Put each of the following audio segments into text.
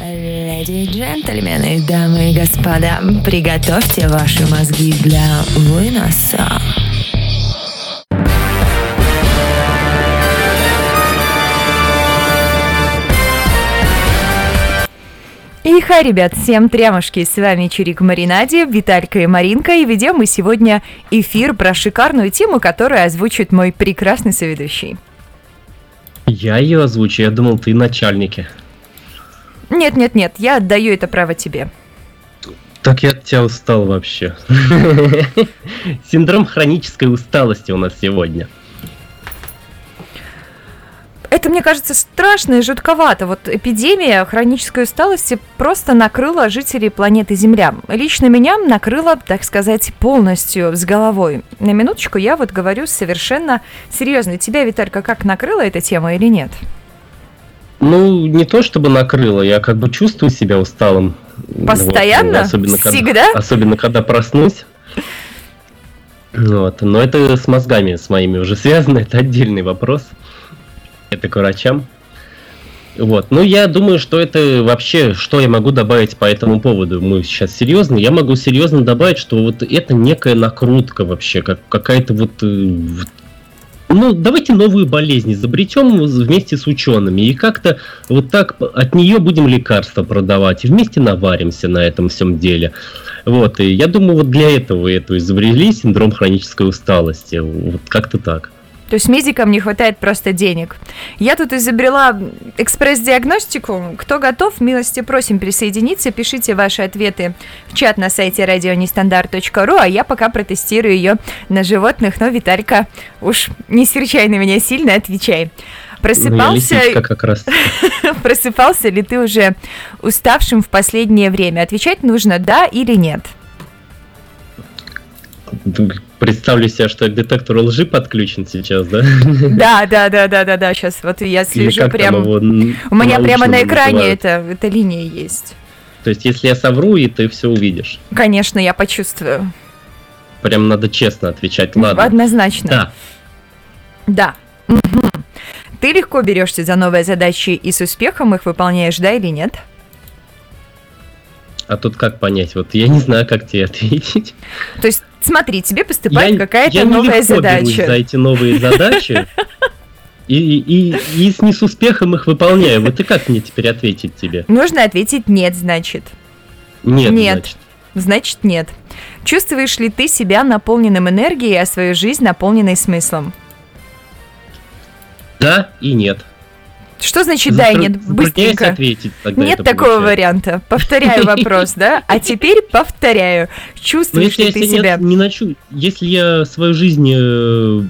Леди и джентльмены, дамы и господа, приготовьте ваши мозги для выноса. И хай, ребят, всем трямушки, с вами Чирик Маринаде, Виталька и Маринка, и ведем мы сегодня эфир про шикарную тему, которую озвучит мой прекрасный соведущий. Я ее озвучу, я думал, ты начальники. Нет-нет-нет, я отдаю это право тебе. Так я от тебя устал вообще. Синдром хронической усталости у нас сегодня. Это, мне кажется, страшно и жутковато. Вот эпидемия хронической усталости просто накрыла жителей планеты Земля. Лично меня накрыла, так сказать, полностью с головой. На минуточку я вот говорю совершенно серьезно. Тебя, Виталька, как накрыла эта тема или нет? Ну, не то чтобы накрыло, я как бы чувствую себя усталым. Постоянно? Вот, особенно, Всегда? Когда, особенно когда проснусь. Вот. Но это с мозгами с моими уже связано, это отдельный вопрос. Это к врачам. Вот. Ну, я думаю, что это вообще, что я могу добавить по этому поводу. Мы сейчас серьезно. Я могу серьезно добавить, что вот это некая накрутка вообще, как какая-то вот э, ну, давайте новую болезнь изобретем вместе с учеными, и как-то вот так от нее будем лекарства продавать, и вместе наваримся на этом всем деле. Вот, и я думаю, вот для этого эту изобрели синдром хронической усталости. Вот как-то так. То есть медикам не хватает просто денег. Я тут изобрела экспресс-диагностику. Кто готов, милости просим присоединиться. Пишите ваши ответы в чат на сайте радионестандарт.ру, а я пока протестирую ее на животных. Но, Виталька, уж не серчай на меня сильно, отвечай. Просыпался... Ну, как раз. Просыпался ли ты уже уставшим в последнее время? Отвечать нужно да или нет? Представлю себе, что к детектору лжи подключен сейчас, да? Да, да, да, да, да, да. Сейчас вот я слежу прямо. У меня прямо на экране это, эта линия есть. То есть, если я совру, и ты все увидишь. Конечно, я почувствую. Прям надо честно отвечать, ладно. Однозначно. Да. Да. Угу. Ты легко берешься за новые задачи и с успехом их выполняешь, да или нет? А тут как понять? Вот я не знаю, как тебе ответить. То есть, смотри, тебе поступает какая-то новая задача. Я за эти новые задачи. И, и, и с не с успехом их выполняю. Вот и как мне теперь ответить тебе? Нужно ответить нет, значит. Нет, нет. значит. Значит, нет. Чувствуешь ли ты себя наполненным энергией, а свою жизнь наполненной смыслом? Да и нет. Что значит да и нет? Быстренько. ответить Нет такого варианта. Повторяю вопрос, да? А теперь повторяю. Чувствуешь ли ты себя... Не начну, если я свою жизнь э,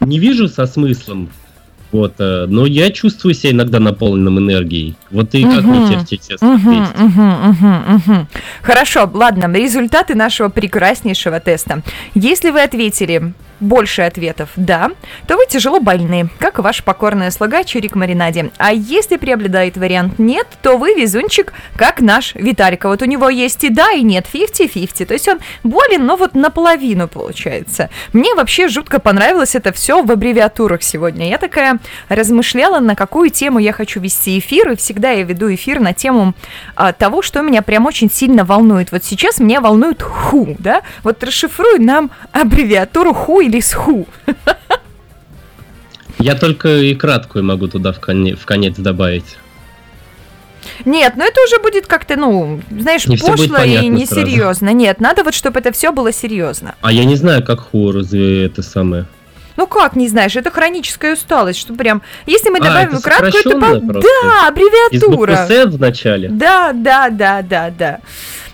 не вижу со смыслом, вот, э, но я чувствую себя иногда наполненным энергией. Вот и как мне ответить? Хорошо, ладно, результаты нашего прекраснейшего теста. Если вы ответили больше ответов «да», то вы тяжело больны, как ваша покорная слуга Чирик Маринаде. А если преобладает вариант «нет», то вы везунчик, как наш Виталька. Вот у него есть и «да», и «нет», 50-50. То есть он болен, но вот наполовину получается. Мне вообще жутко понравилось это все в аббревиатурах сегодня. Я такая размышляла, на какую тему я хочу вести эфир, и всегда я веду эфир на тему а, того, что меня прям очень сильно волнует. Вот сейчас меня волнует «ху», да? Вот расшифруй нам аббревиатуру «ху» или с «ху». Я только и краткую могу туда в, коне, в конец добавить. Нет, ну это уже будет как-то, ну, знаешь, не пошло и несерьезно. Нет, надо вот, чтобы это все было серьезно. А я не знаю, как ху разве это самое. Ну как не знаешь, это хроническая усталость, что прям, если мы а, добавим а, краткую, это по... да, аббревиатура. Из в начале. Да, да, да, да, да.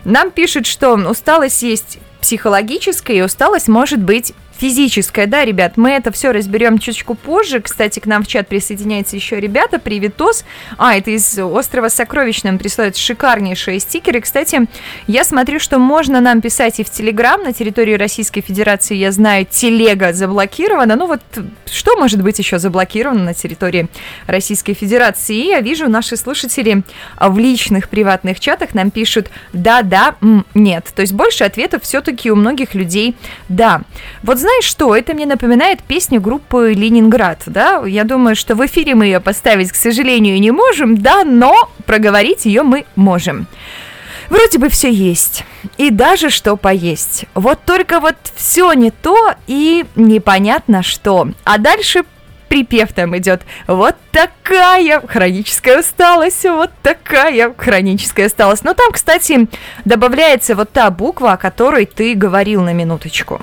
Нам пишут, что усталость есть психологическая, и усталость может быть физическое, да, ребят, мы это все разберем чуточку позже. Кстати, к нам в чат присоединяются еще ребята, приветос. А, это из острова Сокровищ нам присылают шикарнейшие стикеры. Кстати, я смотрю, что можно нам писать и в Телеграм, на территории Российской Федерации, я знаю, телега заблокирована. Ну вот, что может быть еще заблокировано на территории Российской Федерации? И я вижу, наши слушатели в личных приватных чатах нам пишут «да, да, нет». То есть больше ответов все-таки у многих людей «да». Вот знаешь что, это мне напоминает песню группы «Ленинград», да? Я думаю, что в эфире мы ее поставить, к сожалению, не можем, да, но проговорить ее мы можем. Вроде бы все есть, и даже что поесть. Вот только вот все не то и непонятно что. А дальше припев там идет. Вот такая хроническая усталость, вот такая хроническая усталость. Но там, кстати, добавляется вот та буква, о которой ты говорил на минуточку.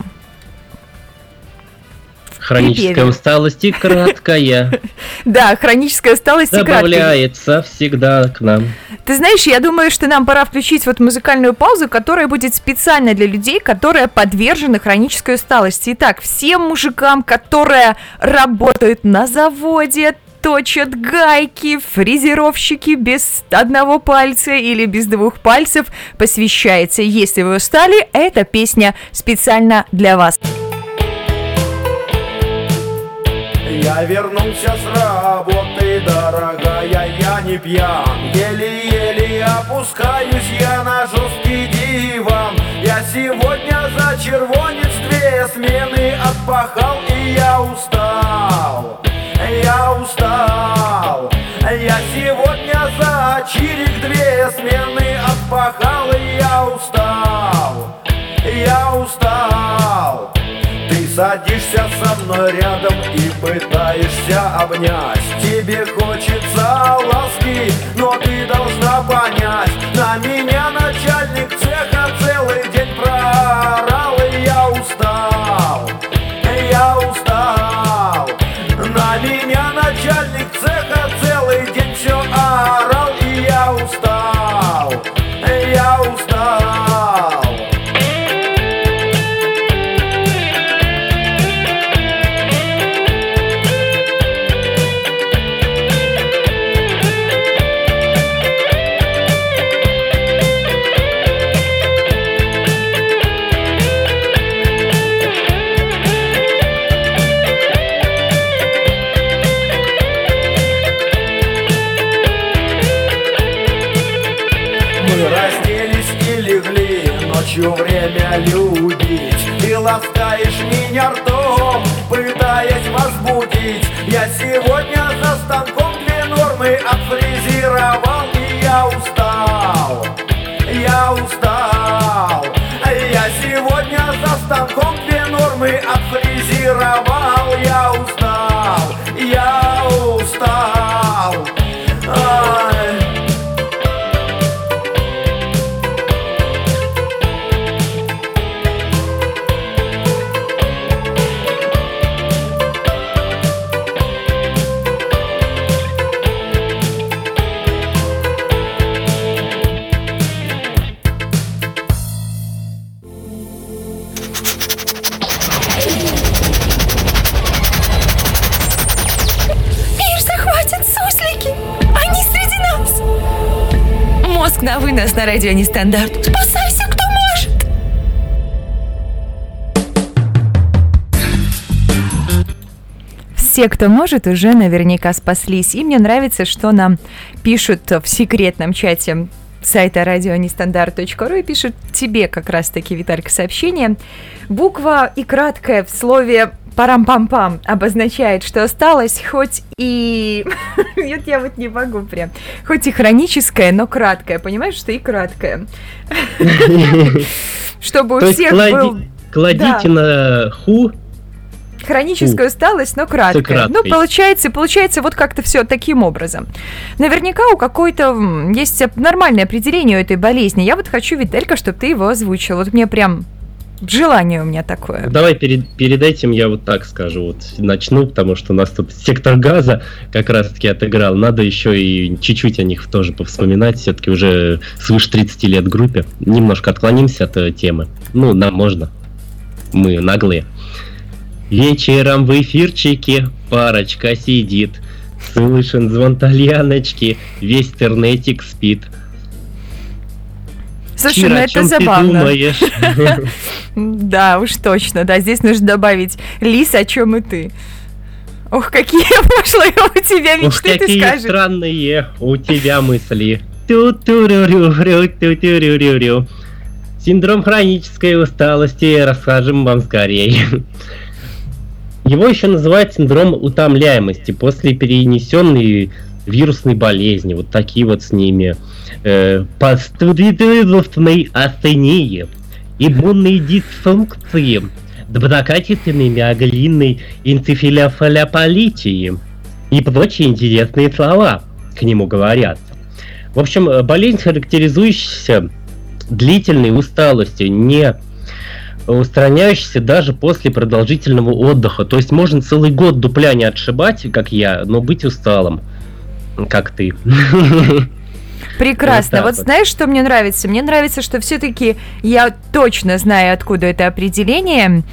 Хроническая припеве. усталость и краткая. Да, хроническая усталость и краткая. Добавляется всегда к нам. Ты знаешь, я думаю, что нам пора включить вот музыкальную паузу, которая будет специально для людей, которые подвержены хронической усталости. Итак, всем мужикам, которые работают на заводе, точат гайки, фрезеровщики без одного пальца или без двух пальцев, посвящается. Если вы устали, эта песня специально для вас. Я вернулся с работы, дорогая, я не пьян. Еле-еле опускаюсь я на жесткий диван. Я сегодня за червонец две смены отпахал И я устал, я устал. Я сегодня за чирик две смены отпахал И я устал, я устал Садишься со мной рядом и пытаешься обнять. Тебе хочется ласки, но ты должна понять На меня начальник меня ртом, пытаясь возбудить. Я сегодня за станком две нормы отфрезеровал И я устал, я устал. Я сегодня за станком две нормы отфрезеровал радио Нестандарт. Спасайся, кто может! Все, кто может, уже наверняка спаслись. И мне нравится, что нам пишут в секретном чате сайта радионестандарт.ру и пишут тебе как раз-таки, Виталька, сообщение. Буква и краткое в слове парам-пам-пам обозначает, что осталось хоть и... Нет, я вот не могу прям. Хоть и хроническое, но краткое. Понимаешь, что и краткое. Чтобы у всех был... Кладите на ху Хроническая усталость, но краткая. Ну, получается, получается вот как-то все таким образом. Наверняка у какой-то есть нормальное определение у этой болезни. Я вот хочу, Виталька, чтобы ты его озвучил. Вот мне прям Желание у меня такое. Давай перед, перед этим я вот так скажу, вот начну, потому что у нас тут сектор газа как раз-таки отыграл. Надо еще и чуть-чуть о них тоже повспоминать. Все-таки уже свыше 30 лет группе. Немножко отклонимся от э, темы. Ну, нам можно. Мы наглые. Вечером в эфирчике парочка сидит. Слышен звон тальяночки, весь тернетик спит. Слушай, Кира, ну это забавно. Да, уж точно, да, здесь нужно добавить Лис, о чем и ты. Ох, какие пошлые у тебя мечты, какие ты скажешь. странные у тебя мысли. Синдром хронической усталости, расскажем вам скорее. Его еще называют синдром утомляемости после перенесенной вирусной болезни. Вот такие вот с ними. Э, Постудительной астении, иммунные дисфункции, доброкачественной миоглинной энцефалополитии и прочие интересные слова к нему говорят. В общем, э, болезнь, характеризующаяся длительной усталостью, не устраняющийся даже после продолжительного отдыха. То есть можно целый год дупля не отшибать, как я, но быть усталым, как ты. Прекрасно. Вот, вот знаешь, что мне нравится? Мне нравится, что все-таки я точно знаю, откуда это определение,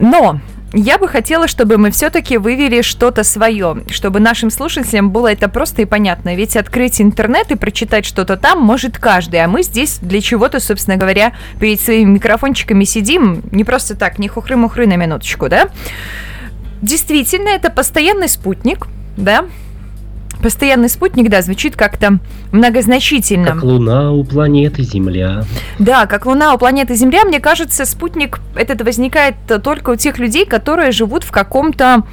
но я бы хотела, чтобы мы все-таки вывели что-то свое, чтобы нашим слушателям было это просто и понятно. Ведь открыть интернет и прочитать что-то там может каждый, а мы здесь для чего-то, собственно говоря, перед своими микрофончиками сидим, не просто так, не хухры-мухры на минуточку, да? Действительно, это постоянный спутник, да, Постоянный спутник, да, звучит как-то многозначительно. Как Луна у планеты Земля. Да, как Луна у планеты Земля, мне кажется, спутник этот возникает только у тех людей, которые живут в каком-то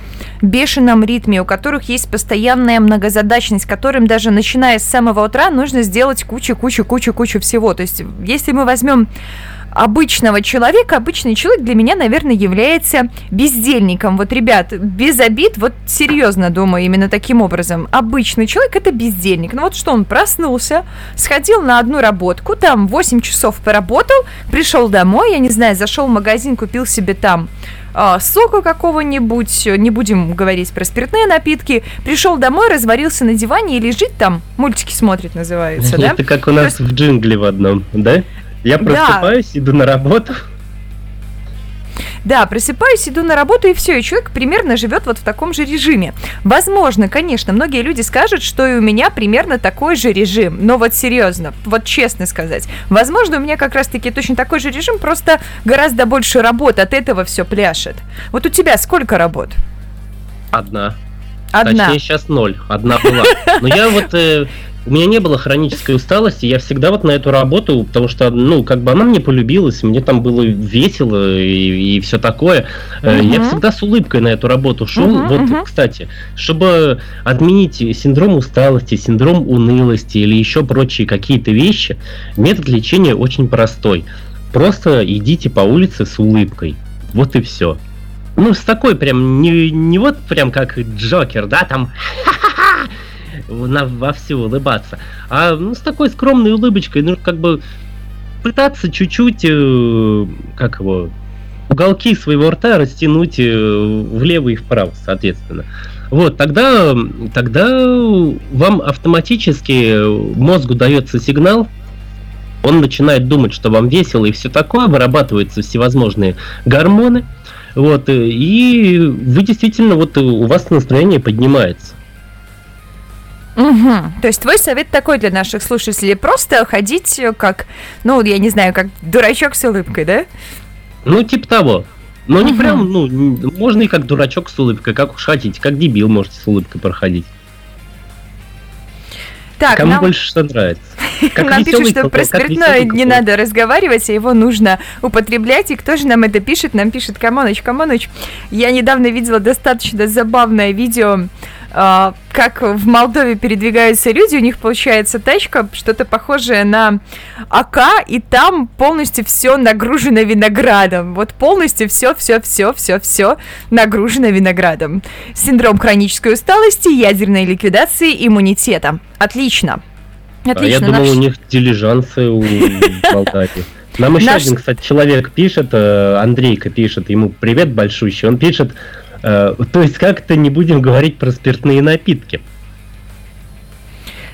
бешеном ритме, у которых есть постоянная многозадачность, которым даже начиная с самого утра нужно сделать кучу-кучу-кучу-кучу всего. То есть, если мы возьмем обычного человека, обычный человек для меня, наверное, является бездельником. Вот, ребят, без обид, вот серьезно думаю, именно таким образом. Обычный человек это бездельник. Ну вот что, он проснулся, сходил на одну работку, там 8 часов поработал, пришел домой, я не знаю, зашел в магазин, купил себе там а, сока какого-нибудь, не будем говорить про спиртные напитки, пришел домой, разварился на диване и лежит там, мультики смотрит, называется, да? Это как у нас в джингле в одном, да? Я просыпаюсь, да. иду на работу. Да, просыпаюсь, иду на работу, и все, и человек примерно живет вот в таком же режиме. Возможно, конечно, многие люди скажут, что и у меня примерно такой же режим, но вот серьезно, вот честно сказать, возможно, у меня как раз-таки точно такой же режим, просто гораздо больше работы от этого все пляшет. Вот у тебя сколько работ? Одна. Одна. Точнее, сейчас ноль. Одна была. Но я вот э, у меня не было хронической усталости, я всегда вот на эту работу, потому что, ну, как бы она мне полюбилась, мне там было весело и, и все такое. Uh-huh. Я всегда с улыбкой на эту работу шел. Uh-huh, вот, uh-huh. кстати, чтобы отменить синдром усталости, синдром унылости или еще прочие какие-то вещи, метод лечения очень простой. Просто идите по улице с улыбкой. Вот и все. Ну, с такой прям, не, не вот прям как Джокер, да, там на, во все улыбаться. А ну, с такой скромной улыбочкой, ну, как бы пытаться чуть-чуть, э, как его, уголки своего рта растянуть э, влево и вправо, соответственно. Вот, тогда, тогда вам автоматически мозгу дается сигнал, он начинает думать, что вам весело и все такое, вырабатываются всевозможные гормоны, вот, и вы действительно, вот у вас настроение поднимается. Угу. То есть твой совет такой для наших слушателей, просто ходить как, ну, я не знаю, как дурачок с улыбкой, да? Ну, типа того. Но угу. не прям, ну, можно и как дурачок с улыбкой, как уж хотите, как дебил можете с улыбкой проходить. Так, Кому нам... больше что нравится? Как нам пишут, что про спиртное не надо разговаривать, а его нужно употреблять. И кто же нам это пишет? Нам пишет Камоныч, Камоныч. Я недавно видела достаточно забавное видео а, как в Молдове передвигаются люди, у них получается тачка, что-то похожее на АК, и там полностью все нагружено виноградом. Вот полностью все, все, все, все, все нагружено виноградом. Синдром хронической усталости, ядерной ликвидации иммунитета. Отлично. Отлично. А я думал, наш... у них дилижансы у Молдавии. Нам еще Наш... один, кстати, человек пишет, э, Андрейка пишет, ему привет большущий, он пишет, то есть как-то не будем говорить про спиртные напитки.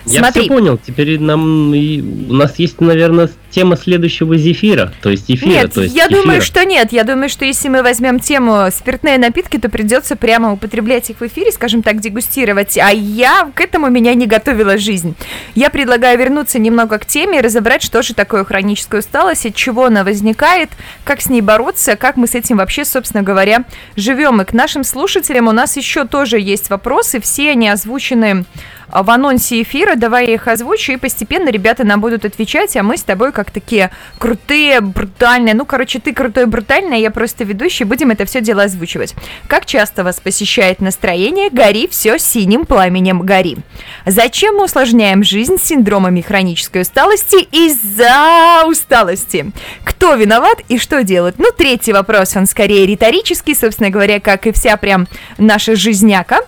Я Смотри. все понял. Теперь нам у нас есть, наверное, тема следующего зефира, то есть эфира. Нет, то есть я эфира. думаю, что нет. Я думаю, что если мы возьмем тему спиртные напитки, то придется прямо употреблять их в эфире, скажем так, дегустировать. А я к этому меня не готовила жизнь. Я предлагаю вернуться немного к теме и разобрать, что же такое хроническая усталость, от чего она возникает, как с ней бороться, как мы с этим вообще, собственно говоря, живем. И к нашим слушателям у нас еще тоже есть вопросы. Все они озвучены в анонсе эфира. Давай я их озвучу, и постепенно ребята нам будут отвечать, а мы с тобой как такие крутые, брутальные. Ну, короче, ты крутой, брутальный, а я просто ведущий. Будем это все дело озвучивать. Как часто вас посещает настроение «Гори все синим пламенем гори»? Зачем мы усложняем жизнь синдромами хронической усталости из-за усталости? Кто виноват и что делать? Ну, третий вопрос, он скорее риторический, собственно говоря, как и вся прям наша жизняка.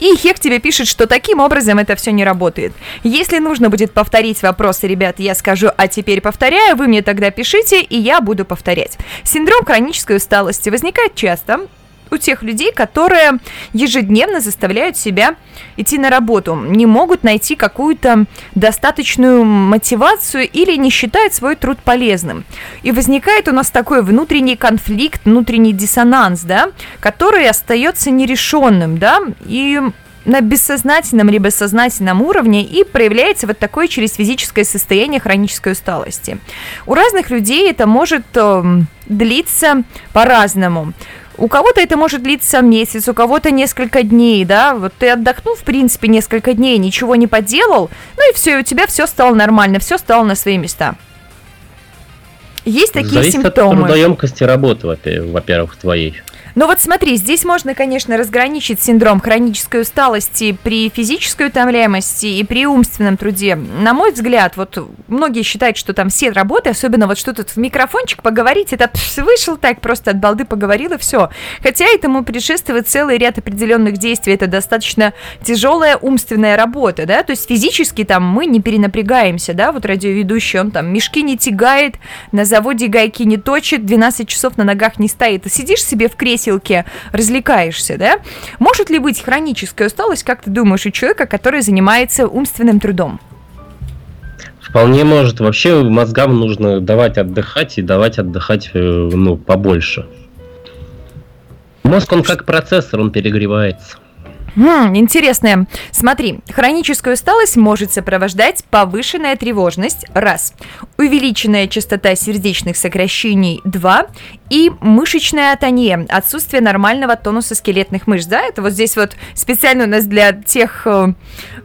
И Хек тебе пишет, что таким образом это все не работает. Если нужно будет повторить вопросы, ребят, я скажу, а теперь повторяю, вы мне тогда пишите, и я буду повторять. Синдром хронической усталости возникает часто, у тех людей, которые ежедневно заставляют себя идти на работу, не могут найти какую-то достаточную мотивацию или не считают свой труд полезным. И возникает у нас такой внутренний конфликт, внутренний диссонанс, да, который остается нерешенным, да, и на бессознательном либо сознательном уровне и проявляется вот такое через физическое состояние хронической усталости. У разных людей это может э, длиться по-разному. У кого-то это может длиться месяц, у кого-то несколько дней, да, вот ты отдохнул, в принципе, несколько дней, ничего не поделал, ну и все, и у тебя все стало нормально, все стало на свои места. Есть такие Зависит симптомы. от трудоемкости работы, во-первых, твоей. Но вот смотри, здесь можно, конечно, разграничить синдром хронической усталости при физической утомляемости и при умственном труде. На мой взгляд, вот многие считают, что там все работы, особенно вот что тут в микрофончик поговорить, это вышел так, просто от балды поговорил и все. Хотя этому предшествует целый ряд определенных действий, это достаточно тяжелая умственная работа, да, то есть физически там мы не перенапрягаемся, да, вот радиоведущий, он там мешки не тягает, на заводе гайки не точит, 12 часов на ногах не стоит, ты сидишь себе в кресле носилке развлекаешься, да? Может ли быть хроническая усталость, как ты думаешь, у человека, который занимается умственным трудом? Вполне может. Вообще мозгам нужно давать отдыхать и давать отдыхать э, ну, побольше. Мозг, он как процессор, он перегревается. Хм, интересное. Смотри, хроническую усталость может сопровождать повышенная тревожность, раз, увеличенная частота сердечных сокращений, два, и мышечная атония, отсутствие нормального тонуса скелетных мышц, да, это вот здесь вот специально у нас для тех э,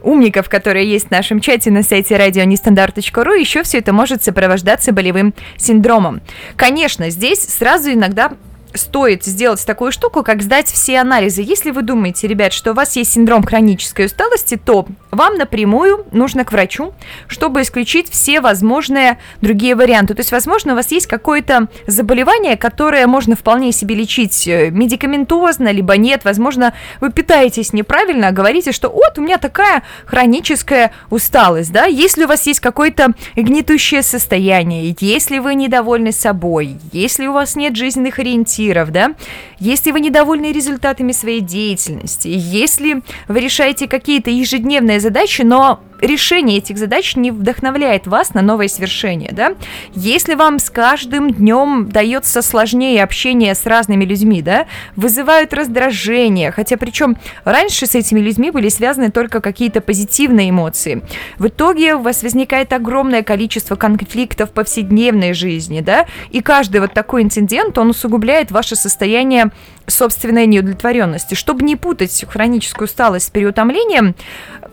умников, которые есть в нашем чате на сайте радионестандарт.ру, еще все это может сопровождаться болевым синдромом. Конечно, здесь сразу иногда стоит сделать такую штуку, как сдать все анализы. Если вы думаете, ребят, что у вас есть синдром хронической усталости, то вам напрямую нужно к врачу, чтобы исключить все возможные другие варианты. То есть, возможно, у вас есть какое-то заболевание, которое можно вполне себе лечить э, медикаментозно, либо нет. Возможно, вы питаетесь неправильно, а говорите, что вот у меня такая хроническая усталость, да. Если у вас есть какое-то гнетущее состояние, если вы недовольны собой, если у вас нет жизненных ориентиров, эфиров, да, если вы недовольны результатами своей деятельности, если вы решаете какие-то ежедневные задачи, но решение этих задач не вдохновляет вас на новые свершения, да? Если вам с каждым днем дается сложнее общение с разными людьми, да, вызывают раздражение, хотя причем раньше с этими людьми были связаны только какие-то позитивные эмоции. В итоге у вас возникает огромное количество конфликтов в повседневной жизни, да, и каждый вот такой инцидент, он усугубляет ваше состояние собственной неудовлетворенности. Чтобы не путать хроническую усталость с переутомлением,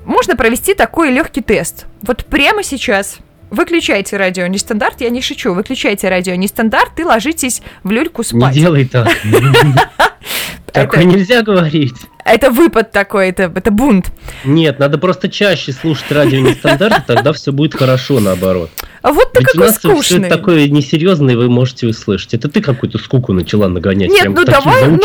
можно провести такой легкий тест. Вот прямо сейчас выключайте радио нестандарт, я не шучу, выключайте радио нестандарт и ложитесь в люльку спать. Не делай так. Такое нельзя говорить. Это выпад такой, это, это бунт. Нет, надо просто чаще слушать радио нестандарт, тогда все будет хорошо наоборот. А вот ты Ведь какой у нас скучный. все такое несерьезное вы можете услышать. Это ты какую-то скуку начала нагонять. Нет, Прям ну давай, ну,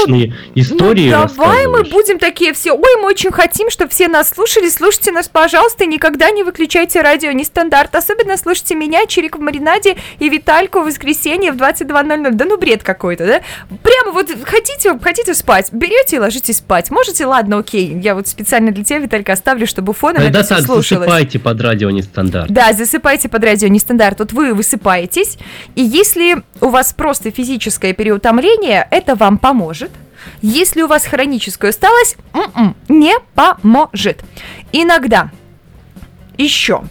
истории ну давай мы будем такие все. Ой, мы очень хотим, чтобы все нас слушали. Слушайте нас, пожалуйста, никогда не выключайте радио нестандарт. Особенно слушайте меня, Чирик в маринаде и Витальку в воскресенье в 22.00. Да ну бред какой-то, да? Прямо вот хотите, хотите спать, берете и ложитесь спать. Можете, ладно, окей. Я вот специально для тебя, Виталька, оставлю, чтобы фоном Тогда это так, слушалось. засыпайте под радио нестандарт. Да, засыпайте под радио нестандарт стандарт, вот вы высыпаетесь, и если у вас просто физическое переутомление, это вам поможет. Если у вас хроническая усталость, м-м, не поможет. Иногда еще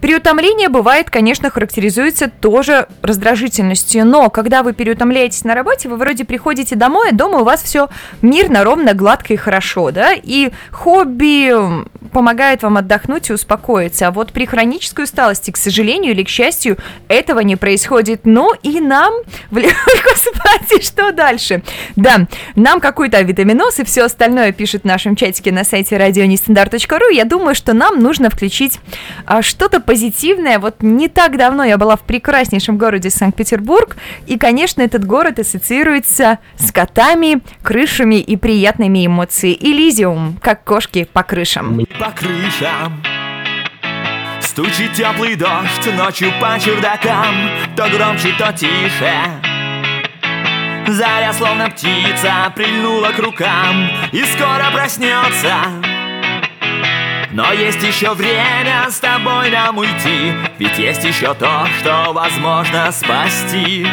Переутомление бывает, конечно, характеризуется тоже раздражительностью, но когда вы переутомляетесь на работе, вы вроде приходите домой, а дома у вас все мирно, ровно, гладко и хорошо, да, и хобби помогает вам отдохнуть и успокоиться, а вот при хронической усталости, к сожалению или к счастью, этого не происходит, ну и нам, господи, что дальше? Да, нам какой-то авитаминоз и все остальное пишет в нашем чатике на сайте радионестандарт.ру, я думаю, что нам нужно включить а, что-то позитивное. Вот не так давно я была в прекраснейшем городе Санкт-Петербург, и, конечно, этот город ассоциируется с котами, крышами и приятными эмоциями. Элизиум, как кошки по крышам. По крышам Стучит теплый дождь ночью по чердакам То громче, то тише Заря, словно птица, прильнула к рукам И скоро проснется но есть еще время с тобой нам уйти Ведь есть еще то, что возможно спасти.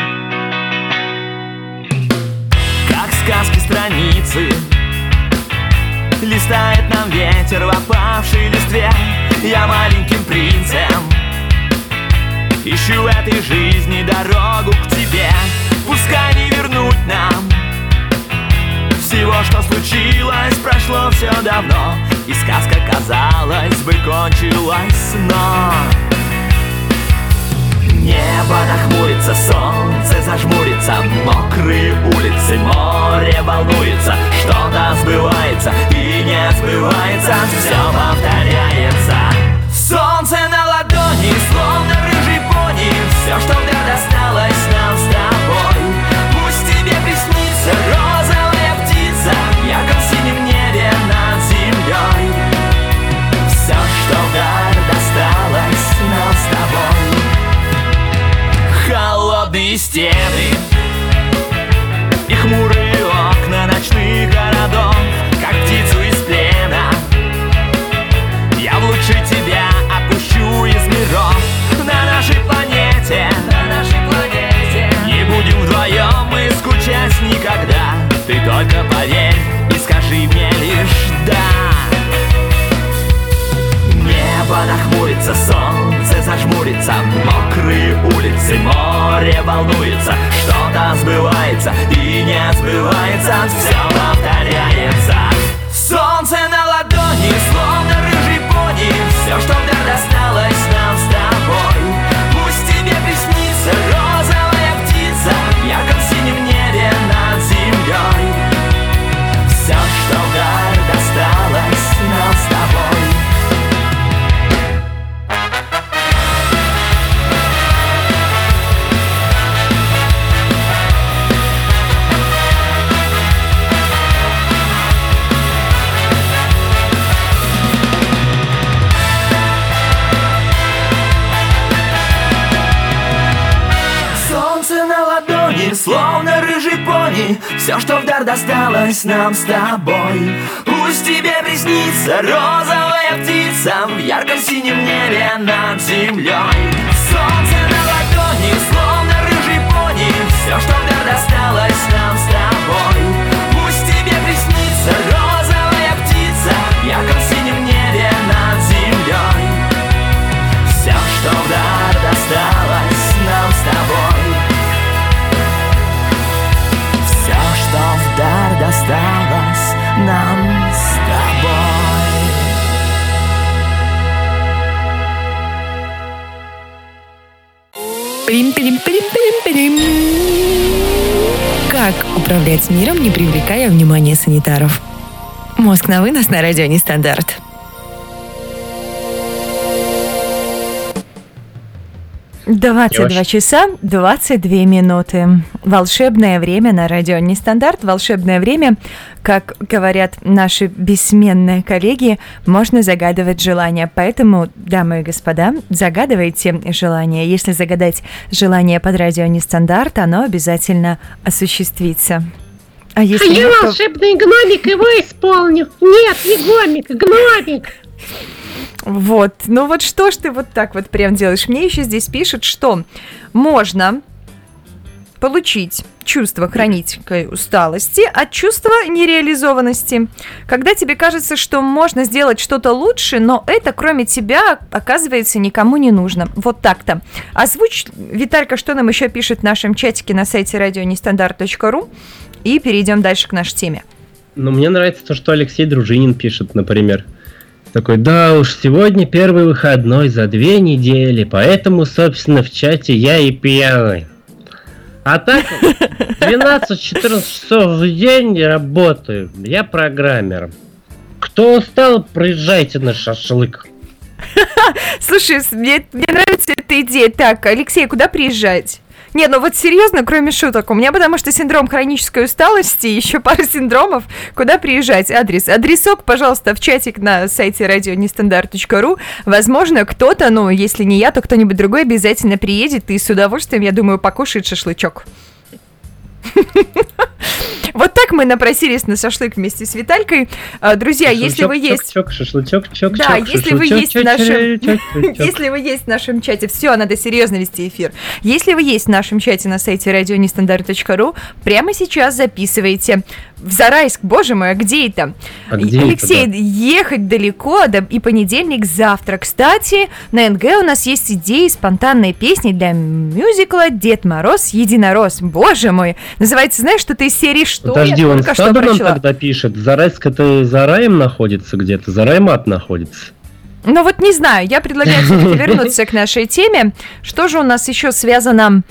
Как сказки страницы Листает нам ветер в опавшей листве. Я маленьким принцем Ищу этой жизни дорогу к тебе. Пускай не вернуть нам Всего, что случилось, прошло все давно И сказка, казалось бы, кончилась, но Небо нахмурится, солнце зажмурится Мокрые улицы, море волнуется. Что-то сбывается и не сбывается Все повторяется. Солнце на ладони, словно рыжий пони Все, что вдруг досталось нам с поверь и скажи мне лишь да Небо нахмурится, солнце зажмурится Мокрые улицы, море волнуется. Что-то сбывается и не сбывается Все повторяется. Солнце на ладони, словно рыжий пони Все, что вдруг досталось досталось нам с тобой. Пусть тебе приснится розовая птица В ярком синем небе над землей. Солнце на ладони, словно рыжий пони Все, что вдар досталось нам с Пирим-пирим-пирим-пирим-пирим. Как управлять миром, не привлекая внимания санитаров? Мозг на вынос на радио Нестандарт. Двадцать два Лёш. часа 22 минуты. Волшебное время на радио Нестандарт. Волшебное время, как говорят наши бессменные коллеги, можно загадывать желания. Поэтому, дамы и господа, загадывайте желание. Если загадать желание под радио Нестандарт, оно обязательно осуществится. А А если я нет, то- волшебный гномик его исполню. Нет, не гомик, гномик. Вот, ну вот что ж ты вот так вот прям делаешь? Мне еще здесь пишут, что можно получить чувство хронической усталости от чувства нереализованности. Когда тебе кажется, что можно сделать что-то лучше, но это кроме тебя оказывается никому не нужно. Вот так-то. Озвучь, Виталька, что нам еще пишет в нашем чатике на сайте радионестандарт.ру и перейдем дальше к нашей теме. Ну, мне нравится то, что Алексей Дружинин пишет, например. Такой, да уж, сегодня первый выходной за две недели, поэтому, собственно, в чате я и пьяный. А так, 12-14 часов в день работаю. Я программер. Кто устал, приезжайте на шашлык. Слушай, мне, мне нравится эта идея. Так, Алексей, куда приезжать? Не, ну вот серьезно, кроме шуток, у меня потому что синдром хронической усталости, еще пара синдромов. Куда приезжать? Адрес. Адресок, пожалуйста, в чатик на сайте радионестандарт.ру. Возможно, кто-то, ну, если не я, то кто-нибудь другой обязательно приедет и с удовольствием, я думаю, покушает шашлычок. Вот так мы напросились на шашлык вместе с Виталькой. А, друзья, если вы есть... Чок, шашлычок, чок, Да, чок, если вы есть в нашем... Если вы есть в нашем чате, все, надо серьезно вести эфир. Если вы есть в нашем чате на сайте радионестандарт.ру, прямо сейчас записывайте. В Зарайск, боже мой, а где это? А где Алексей, это, да? ехать далеко, да, и понедельник завтра. Кстати, на НГ у нас есть идеи, спонтанные песни для мюзикла «Дед Мороз, Единорос». Боже мой! Называется, знаешь, что-то из серии «Что?» Подожди, я он только что прочла. тогда пишет. Зарайск это за раем находится где-то? За раймат находится. Ну вот не знаю, я предлагаю вернуться к нашей теме. Что же у нас еще связано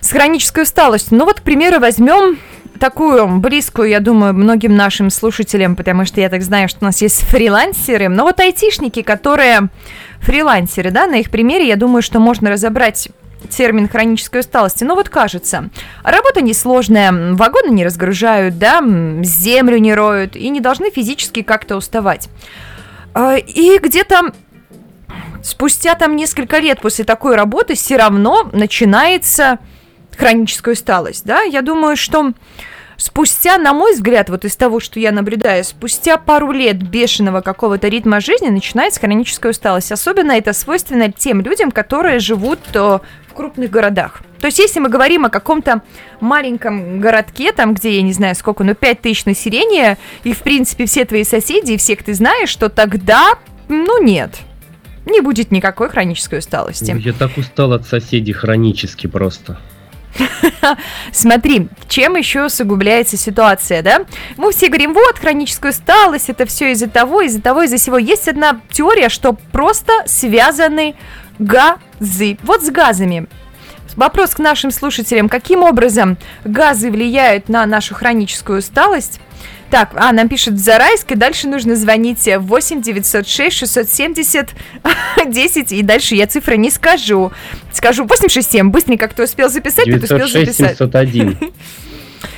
с хронической усталостью? Ну вот, к примеру, возьмем такую близкую, я думаю, многим нашим слушателям, потому что я так знаю, что у нас есть фрилансеры, но вот айтишники, которые фрилансеры, да, на их примере, я думаю, что можно разобрать термин хронической усталости. Но вот кажется, работа несложная, вагоны не разгружают, да, землю не роют и не должны физически как-то уставать. А, И где-то спустя там несколько лет после такой работы все равно начинается хроническая усталость, да? Я думаю, что спустя, на мой взгляд, вот из того, что я наблюдаю, спустя пару лет бешеного какого-то ритма жизни начинается хроническая усталость. Особенно это свойственно тем людям, которые живут э, в крупных городах. То есть, если мы говорим о каком-то маленьком городке, там, где, я не знаю, сколько, ну, 5 тысяч населения, и, в принципе, все твои соседи, и всех ты знаешь, то тогда, ну, нет. Не будет никакой хронической усталости. Я так устал от соседей хронически просто. Смотри, чем еще усугубляется ситуация, да? Мы все говорим, вот, хроническая усталость, это все из-за того, из-за того, из-за всего. Есть одна теория, что просто связаны газы. Вот с газами. Вопрос к нашим слушателям. Каким образом газы влияют на нашу хроническую усталость? Так, а, нам пишет в Зарайск, и дальше нужно звонить 8 906 670 10, и дальше я цифры не скажу. Скажу 867, быстренько, кто успел записать, тот успел 906 записать. 701.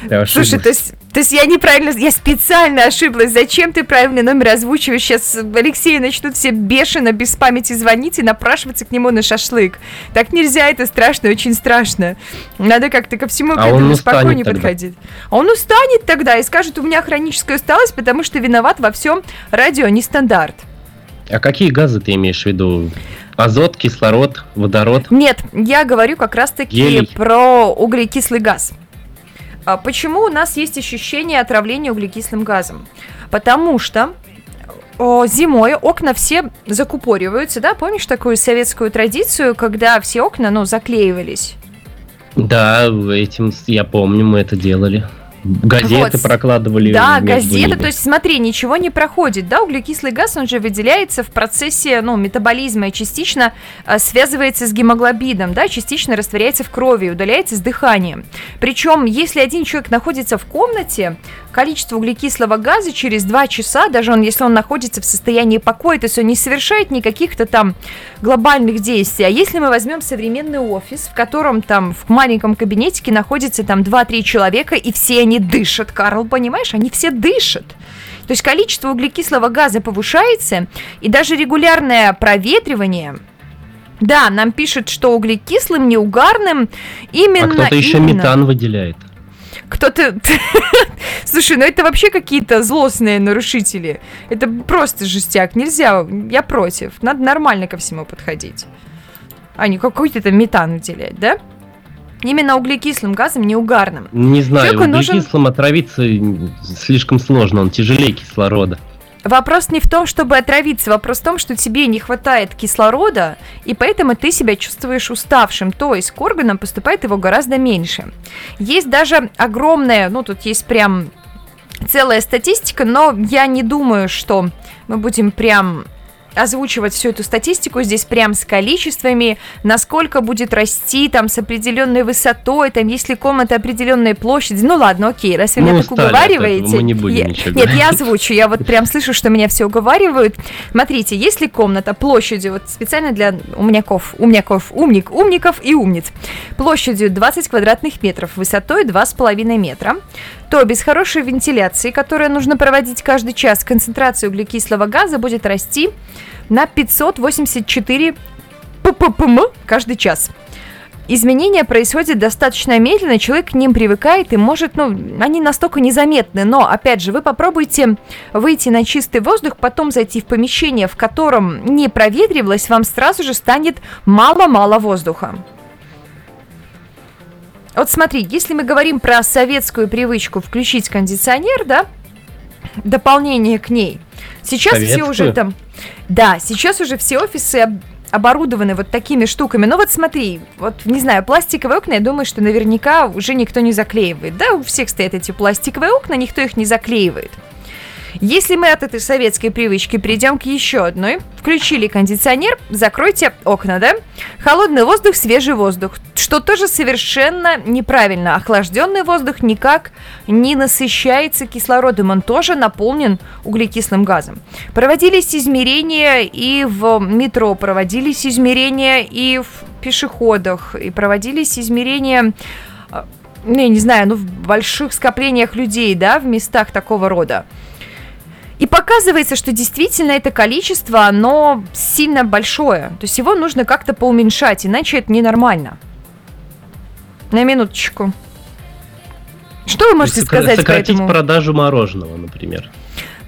Я Слушай, то есть, то есть я неправильно, я специально ошиблась. Зачем ты правильный номер озвучиваешь? Сейчас Алексею начнут все бешено, без памяти звонить и напрашиваться к нему на шашлык. Так нельзя, это страшно, очень страшно. Надо как-то ко всему к А он этому спокойнее подходить. А он устанет тогда и скажет, у меня хроническая усталость, потому что виноват во всем радио нестандарт. А какие газы ты имеешь в виду? Азот, кислород, водород? Нет, я говорю как раз-таки про углекислый газ. А почему у нас есть ощущение отравления углекислым газом? Потому что зимой окна все закупориваются, да? Помнишь такую советскую традицию, когда все окна, ну, заклеивались? Да, этим я помню, мы это делали. Газеты Вот. прокладывали. Да, ними. то есть смотри, ничего не проходит, да, углекислый газ, он же выделяется в процессе, ну, метаболизма и частично а, связывается с гемоглобином, да, частично растворяется в крови, и удаляется с дыханием. Причем, если один человек находится в комнате, количество углекислого газа через 2 часа, даже он, если он находится в состоянии покоя, то есть он не совершает никаких-то там глобальных действий. А если мы возьмем современный офис, в котором там в маленьком кабинетике находится там 2-3 человека, и все они дышат, Карл, понимаешь, они все дышат. То есть количество углекислого газа повышается, и даже регулярное проветривание да, нам пишут, что углекислым, не угарным, именно... А кто-то еще именно. метан выделяет. Кто-то... Слушай, ну это вообще какие-то злостные нарушители. Это просто жестяк. Нельзя, я против. Надо нормально ко всему подходить. А не какой-то метан выделять, да? Именно углекислым газом, не угарным. Не знаю, Человеку нужен- углекислым отравиться слишком сложно, он тяжелее кислорода. Вопрос не в том, чтобы отравиться, вопрос в том, что тебе не хватает кислорода, и поэтому ты себя чувствуешь уставшим, то есть к органам поступает его гораздо меньше. Есть даже огромная, ну тут есть прям целая статистика, но я не думаю, что мы будем прям озвучивать всю эту статистику здесь прям с количествами, насколько будет расти там с определенной высотой, там есть ли комната определенной площади. Ну ладно, окей, раз вы Мы меня так этого, уговариваете. мы не будем я- ничего Нет, я озвучу, я вот прям слышу, что меня все уговаривают. Смотрите, если комната площадью, вот специально для умняков, умняков, умник, умников и умниц, площадью 20 квадратных метров, высотой 2,5 метра, то без хорошей вентиляции, которую нужно проводить каждый час, концентрация углекислого газа будет расти на 584 ppm каждый час. Изменения происходят достаточно медленно, человек к ним привыкает и может, ну, они настолько незаметны, но, опять же, вы попробуйте выйти на чистый воздух, потом зайти в помещение, в котором не проветривалось, вам сразу же станет мало-мало воздуха. Вот смотри, если мы говорим про советскую привычку включить кондиционер, да, дополнение к ней, сейчас все уже Советскую? там... Да, сейчас уже все офисы об- оборудованы вот такими штуками. Но вот смотри, вот, не знаю, пластиковые окна, я думаю, что наверняка уже никто не заклеивает. Да, у всех стоят эти пластиковые окна, никто их не заклеивает. Если мы от этой советской привычки перейдем к еще одной, включили кондиционер, закройте окна, да? Холодный воздух, свежий воздух, что тоже совершенно неправильно. Охлажденный воздух никак не насыщается кислородом, он тоже наполнен углекислым газом. Проводились измерения и в метро, проводились измерения и в пешеходах, и проводились измерения э, ну, я не знаю, ну, в больших скоплениях людей, да, в местах такого рода. И показывается, что действительно это количество, оно сильно большое. То есть его нужно как-то поуменьшать, иначе это ненормально. На минуточку. Что вы можете Сокра- сказать по Сократить этому? продажу мороженого, например.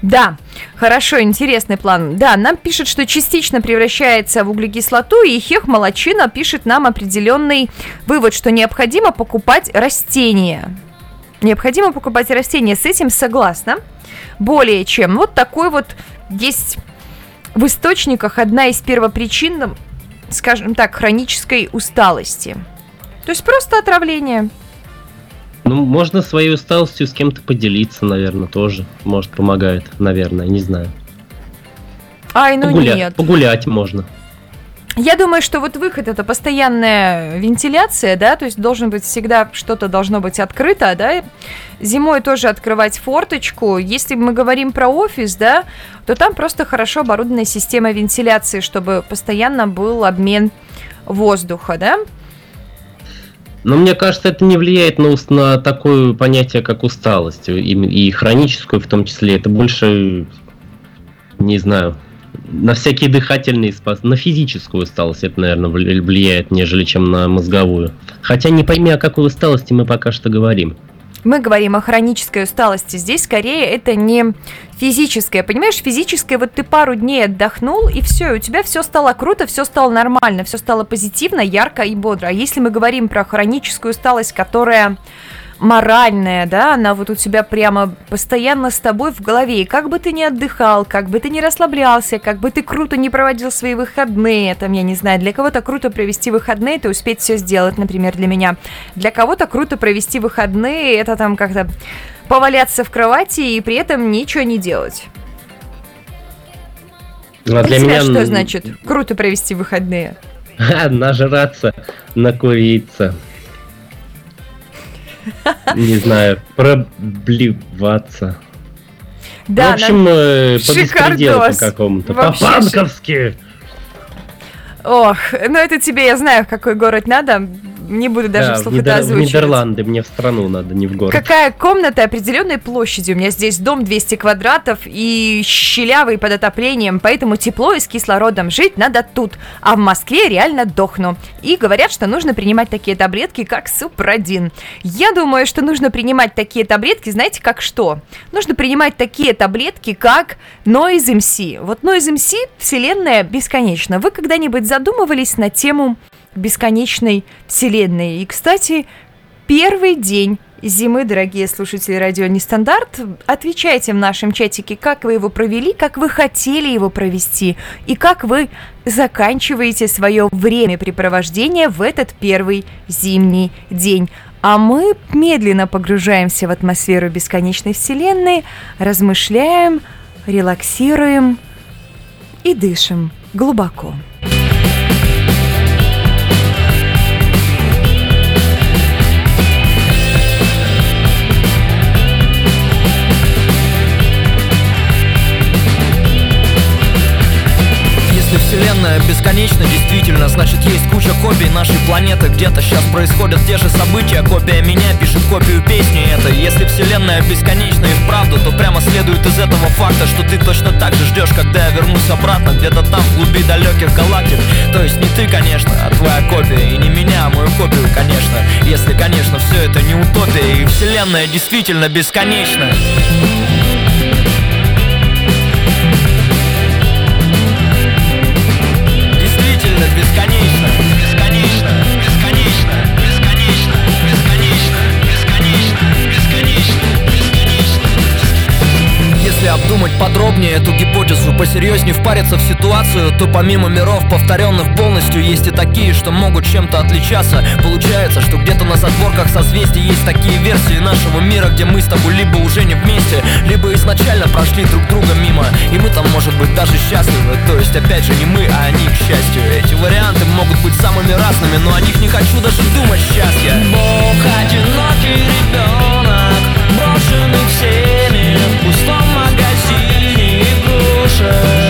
Да, хорошо, интересный план. Да, нам пишет, что частично превращается в углекислоту, и Хех Молочина пишет нам определенный вывод, что необходимо покупать растения. Необходимо покупать растения, с этим согласна. Более чем. Вот такой вот есть в источниках одна из первопричин, скажем так, хронической усталости. То есть просто отравление. Ну, можно своей усталостью с кем-то поделиться, наверное, тоже. Может, помогает, наверное, не знаю. Ай, ну Погуля- нет. Погулять можно. Я думаю, что вот выход это постоянная вентиляция, да, то есть должен быть всегда что-то должно быть открыто, да. Зимой тоже открывать форточку. Если мы говорим про офис, да, то там просто хорошо оборудованная система вентиляции, чтобы постоянно был обмен воздуха, да. Но мне кажется, это не влияет на, на такое понятие, как усталость, и, и хроническую в том числе. Это больше, не знаю, на всякие дыхательные способности, на физическую усталость это, наверное, вли- влияет, нежели чем на мозговую. Хотя не пойми, о какой усталости мы пока что говорим. Мы говорим о хронической усталости. Здесь скорее это не физическое. Понимаешь, физическое, вот ты пару дней отдохнул, и все, у тебя все стало круто, все стало нормально, все стало позитивно, ярко и бодро. А если мы говорим про хроническую усталость, которая моральная, да, она вот у тебя прямо постоянно с тобой в голове. И как бы ты ни отдыхал, как бы ты ни расслаблялся, как бы ты круто не проводил свои выходные, там, я не знаю, для кого-то круто провести выходные, это успеть все сделать, например, для меня. Для кого-то круто провести выходные, это там как-то поваляться в кровати и при этом ничего не делать. А для меня что значит круто провести выходные? нажраться, накуриться. Не знаю, проблеваться. Да, в общем, э, по беспределу по какому-то. Вообще По-банковски. Ох, ну это тебе, я знаю, в какой город надо. Не буду даже Да, в, вслух Нидер- это в озвучивать. Нидерланды, мне в страну надо, не в город. Какая комната определенной площади? У меня здесь дом 200 квадратов и щелявый под отоплением, поэтому тепло и с кислородом жить надо тут. А в Москве реально дохну. И говорят, что нужно принимать такие таблетки, как Супрадин. Я думаю, что нужно принимать такие таблетки, знаете, как что? Нужно принимать такие таблетки, как Noise MC. Вот Noise MC, вселенная бесконечна. Вы когда-нибудь задумывались на тему бесконечной вселенной. И, кстати, первый день зимы, дорогие слушатели радио Нестандарт. Отвечайте в нашем чатике, как вы его провели, как вы хотели его провести и как вы заканчиваете свое времяпрепровождение в этот первый зимний день. А мы медленно погружаемся в атмосферу бесконечной вселенной, размышляем, релаксируем и дышим глубоко. Вселенная бесконечна действительно. Значит есть куча копий нашей планеты. Где-то сейчас происходят те же события. Копия меня пишет копию песни это Если Вселенная бесконечна и вправду То прямо следует из этого факта Что ты точно так же ждешь, когда я вернусь обратно Где-то там в глуби далеких галактик. То есть не ты, конечно, а твоя копия. И не меня, а мою копию, конечно. Если, конечно, все это не утопия И Вселенная действительно бесконечна гипотезу Посерьезнее впариться в ситуацию То помимо миров, повторенных полностью Есть и такие, что могут чем-то отличаться. Получается, что где-то на задворках созвездий Есть такие версии нашего мира Где мы с тобой либо уже не вместе Либо изначально прошли друг друга мимо. И мы там, может быть, даже счастливы. То есть, опять же, не мы, а они, к счастью. Эти варианты могут быть самыми разными Но о них не хочу даже думать. Я Бог одинокий ребенок Брошенный всеми pressure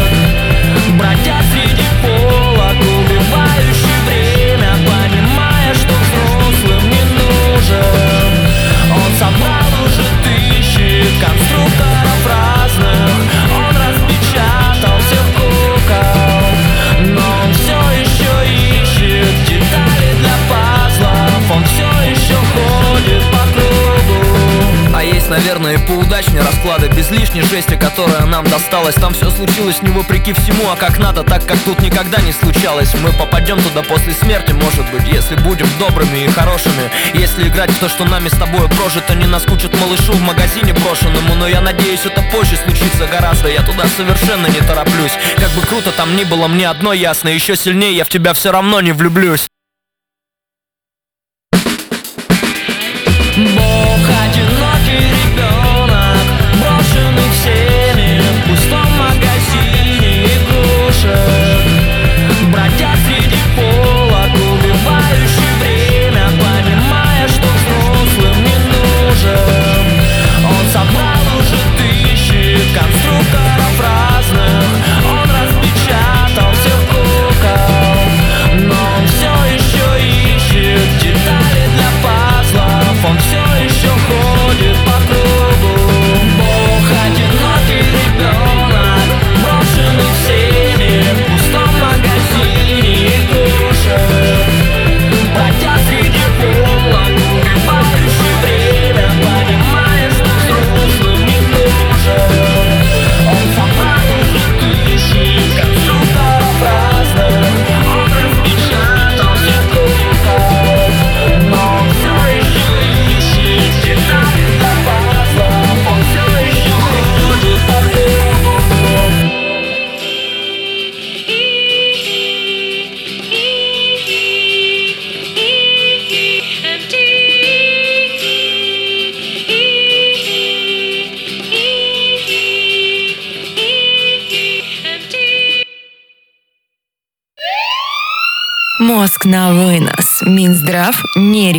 наверное, поудачнее расклады. Без лишней жести, которая нам досталась. Там все случилось не вопреки всему, а как надо Так, как тут никогда не случалось. Мы попадем туда после смерти, может быть Если будем добрыми и хорошими. Если играть в то, что нами с тобой прожито Не наскучит малышу в магазине брошенному. Но я надеюсь, это позже случится гораздо. Я туда совершенно не тороплюсь. Как бы круто там ни было, мне одно ясно. Еще сильнее я в тебя все равно не влюблюсь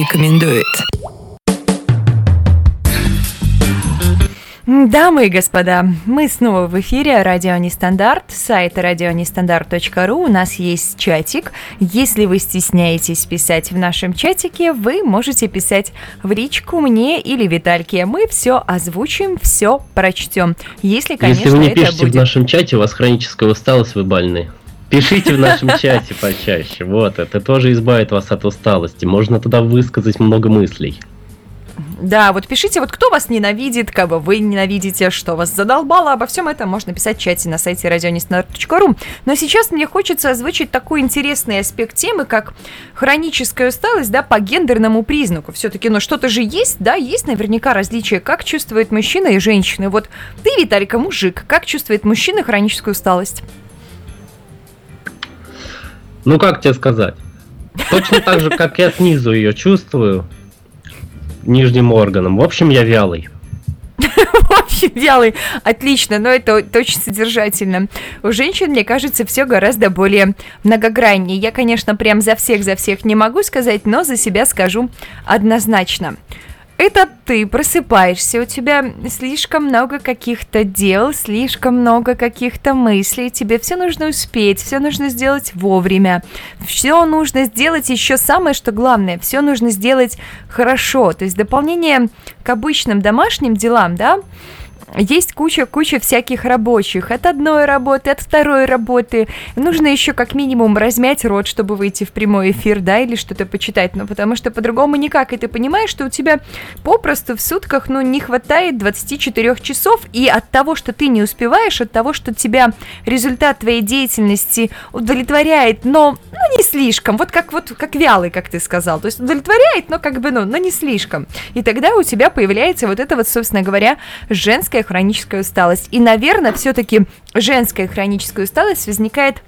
рекомендует. Дамы и господа, мы снова в эфире Радио Нестандарт, сайт радионестандарт.ру. У нас есть чатик. Если вы стесняетесь писать в нашем чатике, вы можете писать в личку мне или Витальке. Мы все озвучим, все прочтем. Если, конечно, Если вы не пишете будет. в нашем чате, у вас хроническая усталость, вы больны. Пишите в нашем чате почаще. Вот, это тоже избавит вас от усталости. Можно туда высказать много мыслей. Да, вот пишите, вот кто вас ненавидит, кого вы ненавидите, что вас задолбало. Обо всем этом можно писать в чате на сайте радионестандарт.ру. Но сейчас мне хочется озвучить такой интересный аспект темы, как хроническая усталость, да, по гендерному признаку. Все-таки, ну что-то же есть, да, есть наверняка различия, как чувствует мужчина и женщина. Вот ты, Виталика, мужик, как чувствует мужчина хроническую усталость? Ну, как тебе сказать? Точно так же, как я снизу ее чувствую, нижним органом. В общем, я вялый. В общем, вялый. Отлично, но это, это очень содержательно. У женщин, мне кажется, все гораздо более многограннее. Я, конечно, прям за всех, за всех не могу сказать, но за себя скажу однозначно. Это ты просыпаешься, у тебя слишком много каких-то дел, слишком много каких-то мыслей, тебе все нужно успеть, все нужно сделать вовремя, все нужно сделать еще самое, что главное, все нужно сделать хорошо, то есть дополнение к обычным домашним делам, да, есть куча-куча всяких рабочих. От одной работы, от второй работы. Нужно еще как минимум размять рот, чтобы выйти в прямой эфир, да, или что-то почитать. Ну, потому что по-другому никак. И ты понимаешь, что у тебя попросту в сутках, ну, не хватает 24 часов. И от того, что ты не успеваешь, от того, что тебя результат твоей деятельности удовлетворяет, но ну, не слишком. Вот как вот как вялый, как ты сказал. То есть удовлетворяет, но как бы, ну, но не слишком. И тогда у тебя появляется вот это вот, собственно говоря, женское хроническая усталость. И, наверное, все-таки женская хроническая усталость возникает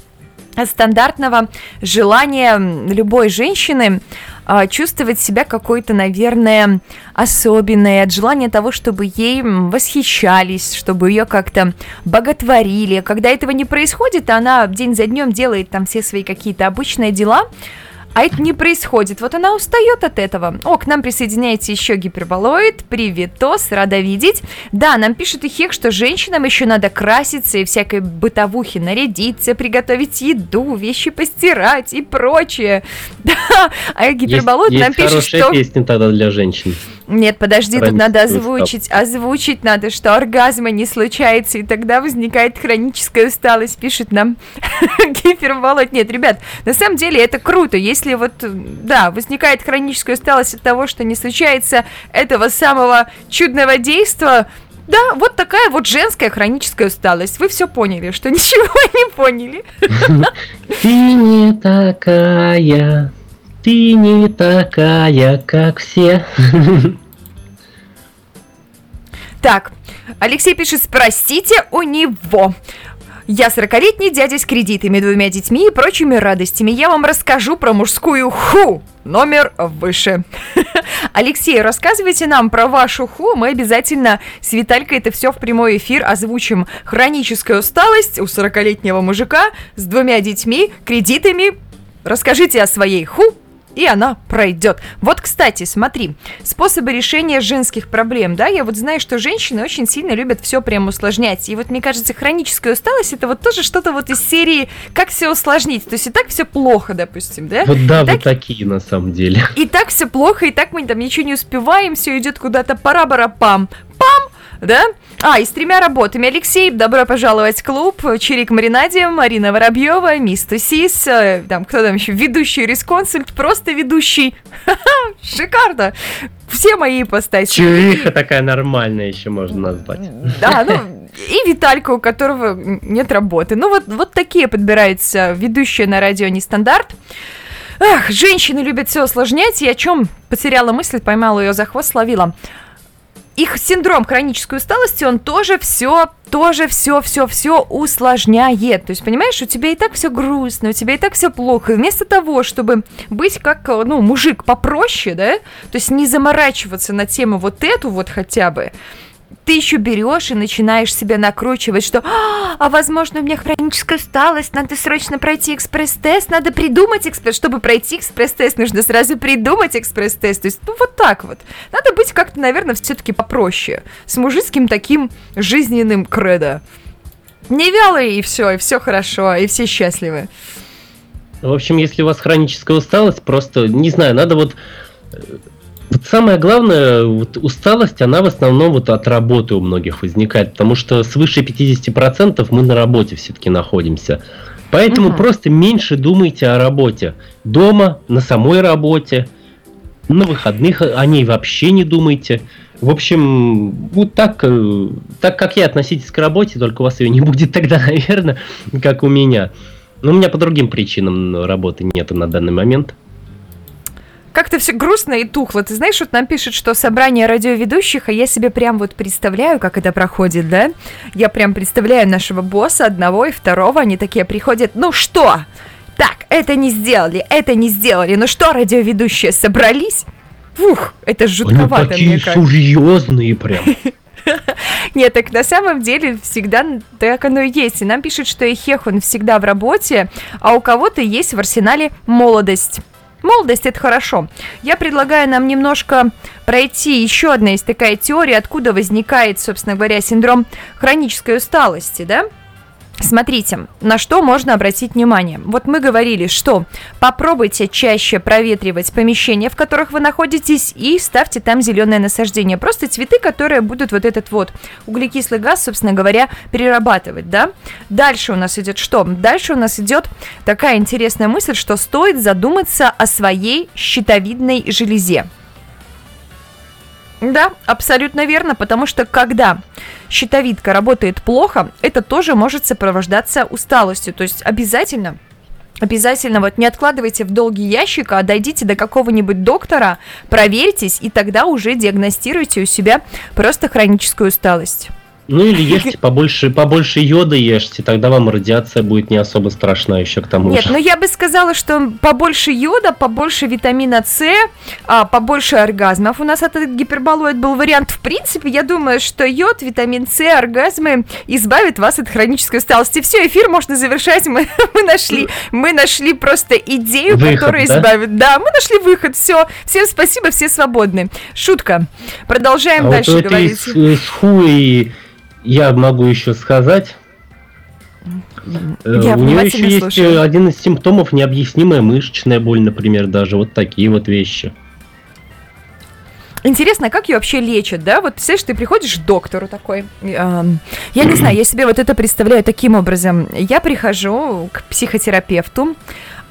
от стандартного желания любой женщины э, чувствовать себя какой-то, наверное, особенной, от желания того, чтобы ей восхищались, чтобы ее как-то боготворили. Когда этого не происходит, она день за днем делает там все свои какие-то обычные дела, а это не происходит. Вот она устает от этого. О, к нам присоединяется еще гиперболоид. Приветос, рада видеть. Да, нам пишет и Хек, что женщинам еще надо краситься и всякой бытовухи нарядиться, приготовить еду, вещи постирать и прочее. Да, а гиперболоид есть, нам есть пишет, что... песня тогда для женщин. Нет, подожди, тут надо озвучить, озвучить надо, что оргазма не случается, и тогда возникает хроническая усталость, пишет нам гиперболоид. Нет, ребят, на самом деле это круто, если вот, да, возникает хроническая усталость от того, что не случается этого самого чудного действия, да, вот такая вот женская хроническая усталость. Вы все поняли, что ничего не поняли. Ты не такая, ты не такая, как все. Так, Алексей пишет, спросите у него. Я 40-летний дядя с кредитами, двумя детьми и прочими радостями. Я вам расскажу про мужскую ху. Номер выше. Алексей, рассказывайте нам про вашу ху. Мы обязательно с Виталькой это все в прямой эфир озвучим. Хроническая усталость у 40-летнего мужика с двумя детьми, кредитами. Расскажите о своей ху и она пройдет. Вот, кстати, смотри, способы решения женских проблем, да, я вот знаю, что женщины очень сильно любят все прям усложнять, и вот мне кажется, хроническая усталость это вот тоже что-то вот из серии «Как все усложнить?», то есть и так все плохо, допустим, да? Вот да, И вы так- такие на самом деле. и так все плохо, и так мы там ничего не успеваем, все идет куда-то пара-бара-пам. Пам! Да? А, и с тремя работами. Алексей, добро пожаловать в клуб. Чирик Маринаде, Марина Воробьева, Мисс Тусис, э, там, кто там еще, ведущий юрисконсульт, просто ведущий. Шикарно. Все мои ипостаси. Чуриха такая нормальная еще можно назвать. Да, ну, и Виталька, у которого нет работы. Ну, вот, вот такие подбираются ведущие на радио нестандарт. Эх, женщины любят все усложнять, и о чем потеряла мысль, поймала ее за хвост, словила. Их синдром хронической усталости, он тоже все, тоже все, все, все усложняет. То есть, понимаешь, у тебя и так все грустно, у тебя и так все плохо. И вместо того, чтобы быть как, ну, мужик попроще, да, то есть не заморачиваться на тему вот эту вот хотя бы, ты еще берешь и начинаешь себя накручивать, что «А, а возможно у меня хроническая усталость, надо срочно пройти экспресс-тест, надо придумать экспресс, чтобы пройти экспресс-тест, нужно сразу придумать экспресс-тест, то есть ну вот так вот. Надо быть как-то, наверное, все-таки попроще, с мужицким таким жизненным кредо. Не вялый и все, и все хорошо, и все счастливы. В общем, если у вас хроническая усталость, просто, не знаю, надо вот... Вот самое главное, вот усталость, она в основном вот от работы у многих возникает, потому что свыше 50% мы на работе все-таки находимся. Поэтому Мгм. просто меньше думайте о работе. Дома, на самой работе. На выходных о ней вообще не думайте. В общем, вот так, э, так как я относитесь к работе, только у вас ее не будет тогда, наверное, как у меня. Но у меня по другим причинам работы нету на данный момент. Как-то все грустно и тухло. Ты знаешь, вот нам пишут, что собрание радиоведущих, а я себе прям вот представляю, как это проходит, да? Я прям представляю нашего босса, одного и второго, они такие приходят, ну что? Так, это не сделали, это не сделали. Ну что, радиоведущие, собрались? Фух, это жутковато, Они такие мне кажется. серьезные прям. Нет, так на самом деле всегда так оно и есть. И нам пишут, что Эхех, он всегда в работе, а у кого-то есть в арсенале молодость. Молодость это хорошо. Я предлагаю нам немножко пройти еще одна есть такая теория, откуда возникает, собственно говоря, синдром хронической усталости, да? Смотрите, на что можно обратить внимание. Вот мы говорили, что попробуйте чаще проветривать помещения, в которых вы находитесь, и ставьте там зеленое насаждение. Просто цветы, которые будут вот этот вот углекислый газ, собственно говоря, перерабатывать, да? Дальше у нас идет что? Дальше у нас идет такая интересная мысль, что стоит задуматься о своей щитовидной железе. Да, абсолютно верно, потому что когда щитовидка работает плохо, это тоже может сопровождаться усталостью. То есть обязательно Обязательно вот не откладывайте в долгий ящик, а дойдите до какого-нибудь доктора, проверьтесь, и тогда уже диагностируйте у себя просто хроническую усталость. Ну или ешьте побольше, побольше йода ешьте, тогда вам радиация будет не особо страшна еще к тому Нет, же. ну я бы сказала, что побольше йода, побольше витамина С, а, побольше оргазмов. У нас этот гиперболоид был вариант. В принципе, я думаю, что йод, витамин С, оргазмы избавят вас от хронической усталости. Все, эфир можно завершать. Мы, мы нашли, мы нашли просто идею, Выход, которая да? избавит. Да, мы нашли выход. Все, всем спасибо, все свободны. Шутка. Продолжаем А дальше вот говорить. э, с хуей я могу еще сказать. Э, Я у нее внимательно еще есть слушаю. э, один из симптомов необъяснимая мышечная боль, например, даже вот такие вот вещи. Интересно, как ее вообще лечат, да? Вот представляешь, ты приходишь к доктору такой. эм, я не знаю, я себе вот это представляю таким образом. Я прихожу к психотерапевту,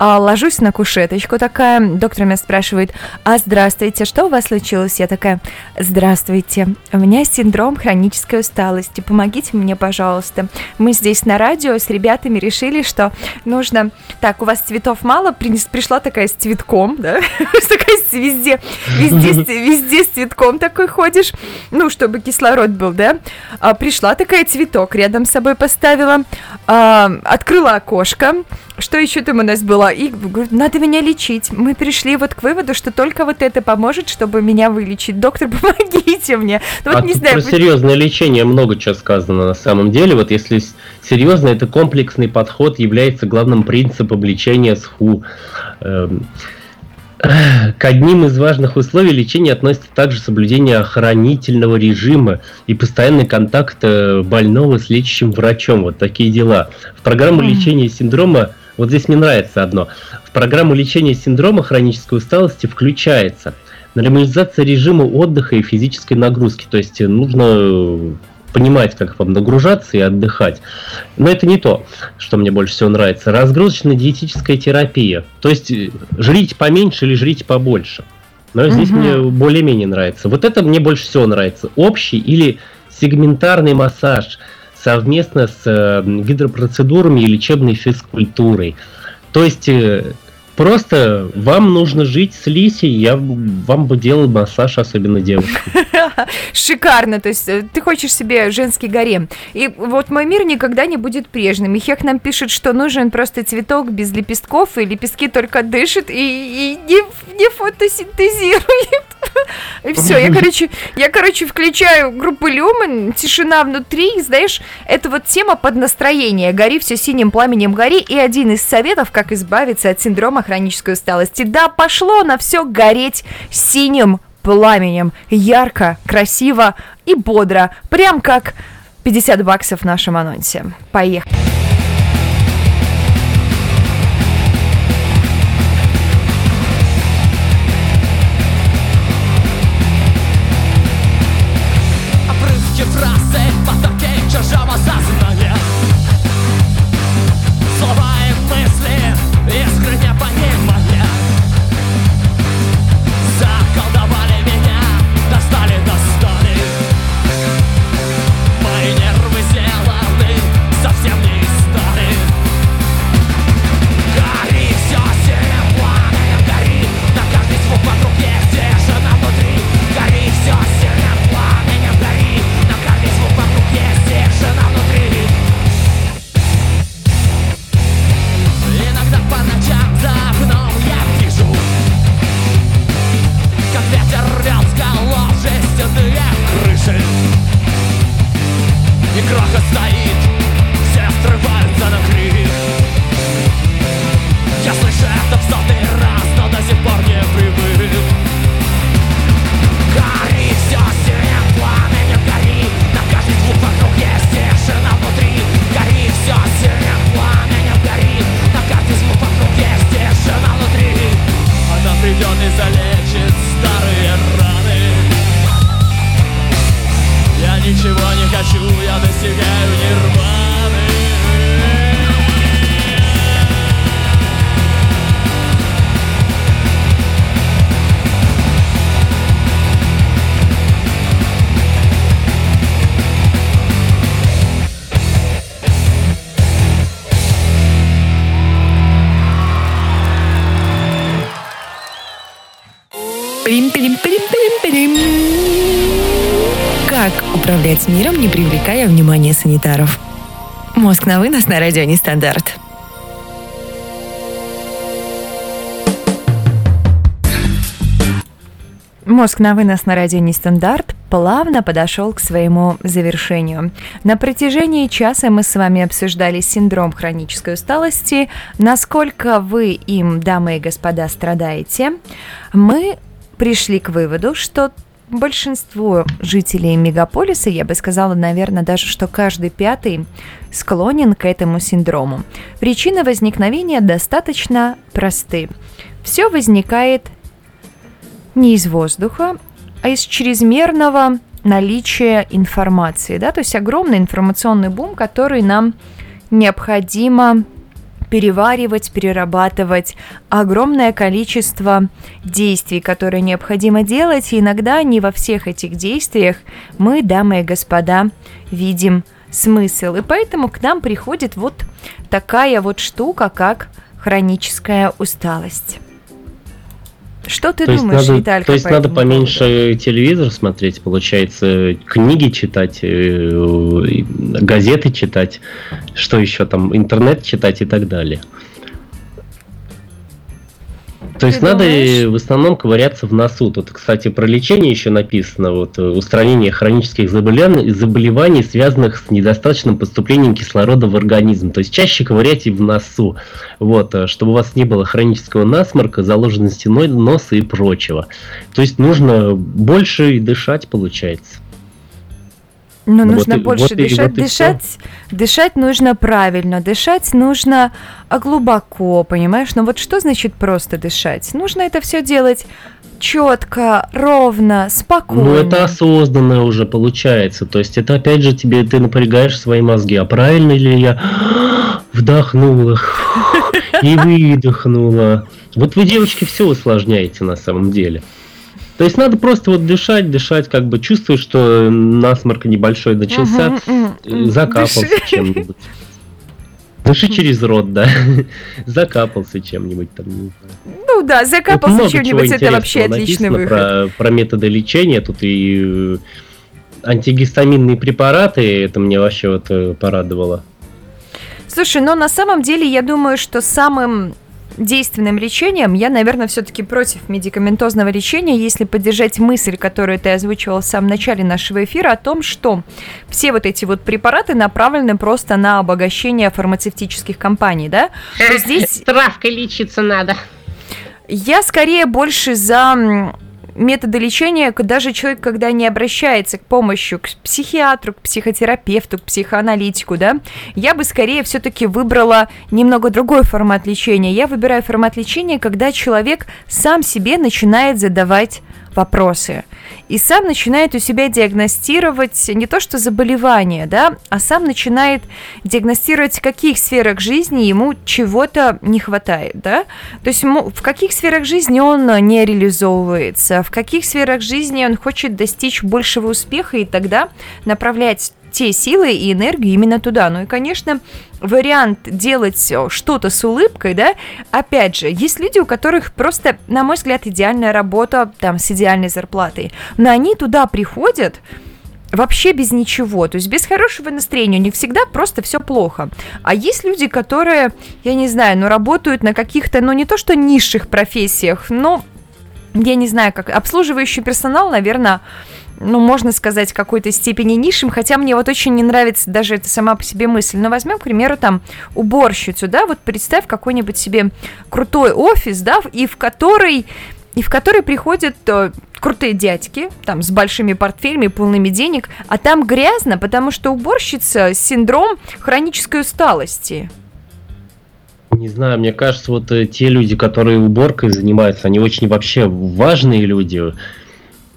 а, ложусь на кушеточку такая, доктор меня спрашивает, а здравствуйте, что у вас случилось? Я такая, здравствуйте, у меня синдром хронической усталости, помогите мне, пожалуйста. Мы здесь на радио с ребятами решили, что нужно... Так, у вас цветов мало, принес- пришла такая с цветком, да? Такая везде, везде, везде с цветком такой ходишь, ну, чтобы кислород был, да? А, пришла такая цветок, рядом с собой поставила, а, открыла окошко, что еще там у нас было? И говорит, надо меня лечить. Мы пришли вот к выводу, что только вот это поможет, чтобы меня вылечить. Доктор, помогите мне. Ну, вот а не знаю, про серьезное лечение много чего сказано на самом деле. Вот если серьезно, это комплексный подход является главным принципом лечения СХУ. Эм, К одним из важных условий лечения относится также соблюдение охранительного режима и постоянный контакт э, больного с лечащим врачом. Вот такие дела. В программу лечения синдрома, вот здесь мне нравится одно, в программу лечения синдрома хронической усталости включается нормализация режима отдыха и физической нагрузки. То есть э, нужно э, понимать, как вам нагружаться и отдыхать. Но это не то, что мне больше всего нравится. Разгрузочно-диетическая терапия. То есть э, жрите поменьше или жрите побольше. Но здесь мне более-менее нравится. Вот это мне больше всего нравится. Общий или сегментарный массаж совместно с э, гидропроцедурами и лечебной физкультурой. То есть э, просто вам нужно жить с лисей, я вам бы делал массаж, особенно девушкам. Шикарно, то есть э, ты хочешь себе женский гарем. И вот мой мир никогда не будет прежним. И Хех нам пишет, что нужен просто цветок без лепестков, и лепестки только дышат и, и не, не фотосинтезирует. И все, я, короче, я, короче, включаю группу Люмен, тишина внутри, знаешь, это вот тема под настроение. Гори все синим пламенем гори. И один из советов, как избавиться от синдрома хронической усталости. Да, пошло на все гореть синим пламенем. Ярко, красиво и бодро. Прям как 50 баксов в нашем анонсе. Поехали. Как управлять миром, не привлекая внимания санитаров? Мозг на вынос на радио Нестандарт. Мозг на вынос на радио Нестандарт плавно подошел к своему завершению. На протяжении часа мы с вами обсуждали синдром хронической усталости, насколько вы им, дамы и господа, страдаете. Мы пришли к выводу, что большинство жителей мегаполиса, я бы сказала, наверное, даже что каждый пятый склонен к этому синдрому. Причины возникновения достаточно просты. Все возникает не из воздуха, а из чрезмерного наличия информации, да, то есть огромный информационный бум, который нам необходимо переваривать, перерабатывать огромное количество действий, которые необходимо делать, и иногда не во всех этих действиях мы, дамы и господа, видим смысл. И поэтому к нам приходит вот такая вот штука, как хроническая усталость. Что ты то думаешь, надо, Виталька, То есть по надо поменьше поводу? телевизор смотреть, получается, книги читать, э, газеты читать, что еще там, интернет читать и так далее. То есть надо думаешь? в основном ковыряться в носу. Тут, кстати, про лечение еще написано, вот э, устранение хронических заболеваний, заболеваний, связанных с недостаточным поступлением кислорода в организм. То есть чаще ковыряйте в носу, вот, э, чтобы у вас не было хронического насморка, заложенной стеной носа и прочего. То есть нужно больше дышать, получается. Ну, Ну, нужно вот и- больше вот и- дышать. вот и дышать, дышать нужно правильно, дышать нужно а, глубоко, понимаешь? Но вот что значит просто дышать? Нужно это все делать четко, ровно, спокойно. Ну, это осознанно уже получается. То есть это опять же тебе ты напрягаешь свои мозги. А правильно ли я вдохнула и выдохнула? Вот вы, девочки, все усложняете на самом деле. То есть надо просто вот дышать, дышать, как бы чувствуешь, что насморк небольшой начался, э, мгм. закапался чем-нибудь. Дыши через рот, да. Закапался чем-нибудь там. Ну да, закапался чего чем-нибудь, это вообще отличный выход. Про, про методы лечения. Тут и э, антигистаминные препараты, это мне вообще вот э, порадовало. Слушай, но на самом деле я думаю, что самым действенным лечением я, наверное, все-таки против медикаментозного лечения, если поддержать мысль, которую ты озвучивал в самом начале нашего эфира, о том, что все вот эти вот препараты направлены просто на обогащение фармацевтических компаний, да? То здесь Травкой лечиться надо. я скорее больше за методы лечения, даже человек, когда не обращается к помощи к психиатру, к психотерапевту, к психоаналитику, да, я бы скорее все-таки выбрала немного другой формат лечения. Я выбираю формат лечения, когда человек сам себе начинает задавать вопросы. И сам начинает у себя диагностировать не то что заболевание, да, а сам начинает диагностировать, в каких сферах жизни ему чего-то не хватает, да. То есть ему, в каких сферах жизни он не реализовывается, в каких сферах жизни он хочет достичь большего успеха, и тогда направлять те силы и энергию именно туда. Ну и, конечно, вариант делать э, что-то с улыбкой, да, опять же, есть люди, у которых просто, на мой взгляд, идеальная работа, там, с идеальной зарплатой, но они туда приходят, вообще без ничего, то есть без хорошего настроения, них всегда просто все плохо. А есть люди, которые, я не знаю, ну работают на каких-то, ну не то что низших профессиях, но я не знаю, как обслуживающий персонал, наверное, ну, можно сказать, какой-то степени низшим, хотя мне вот очень не нравится даже это сама по себе мысль. Но возьмем, к примеру, там, уборщицу, да, вот представь какой-нибудь себе крутой офис, да, и в который, и в который приходят э, крутые дядьки, там, с большими портфелями, полными денег, а там грязно, потому что уборщица с синдром хронической усталости. Не знаю, мне кажется, вот э, те люди, которые уборкой занимаются, они очень вообще важные люди.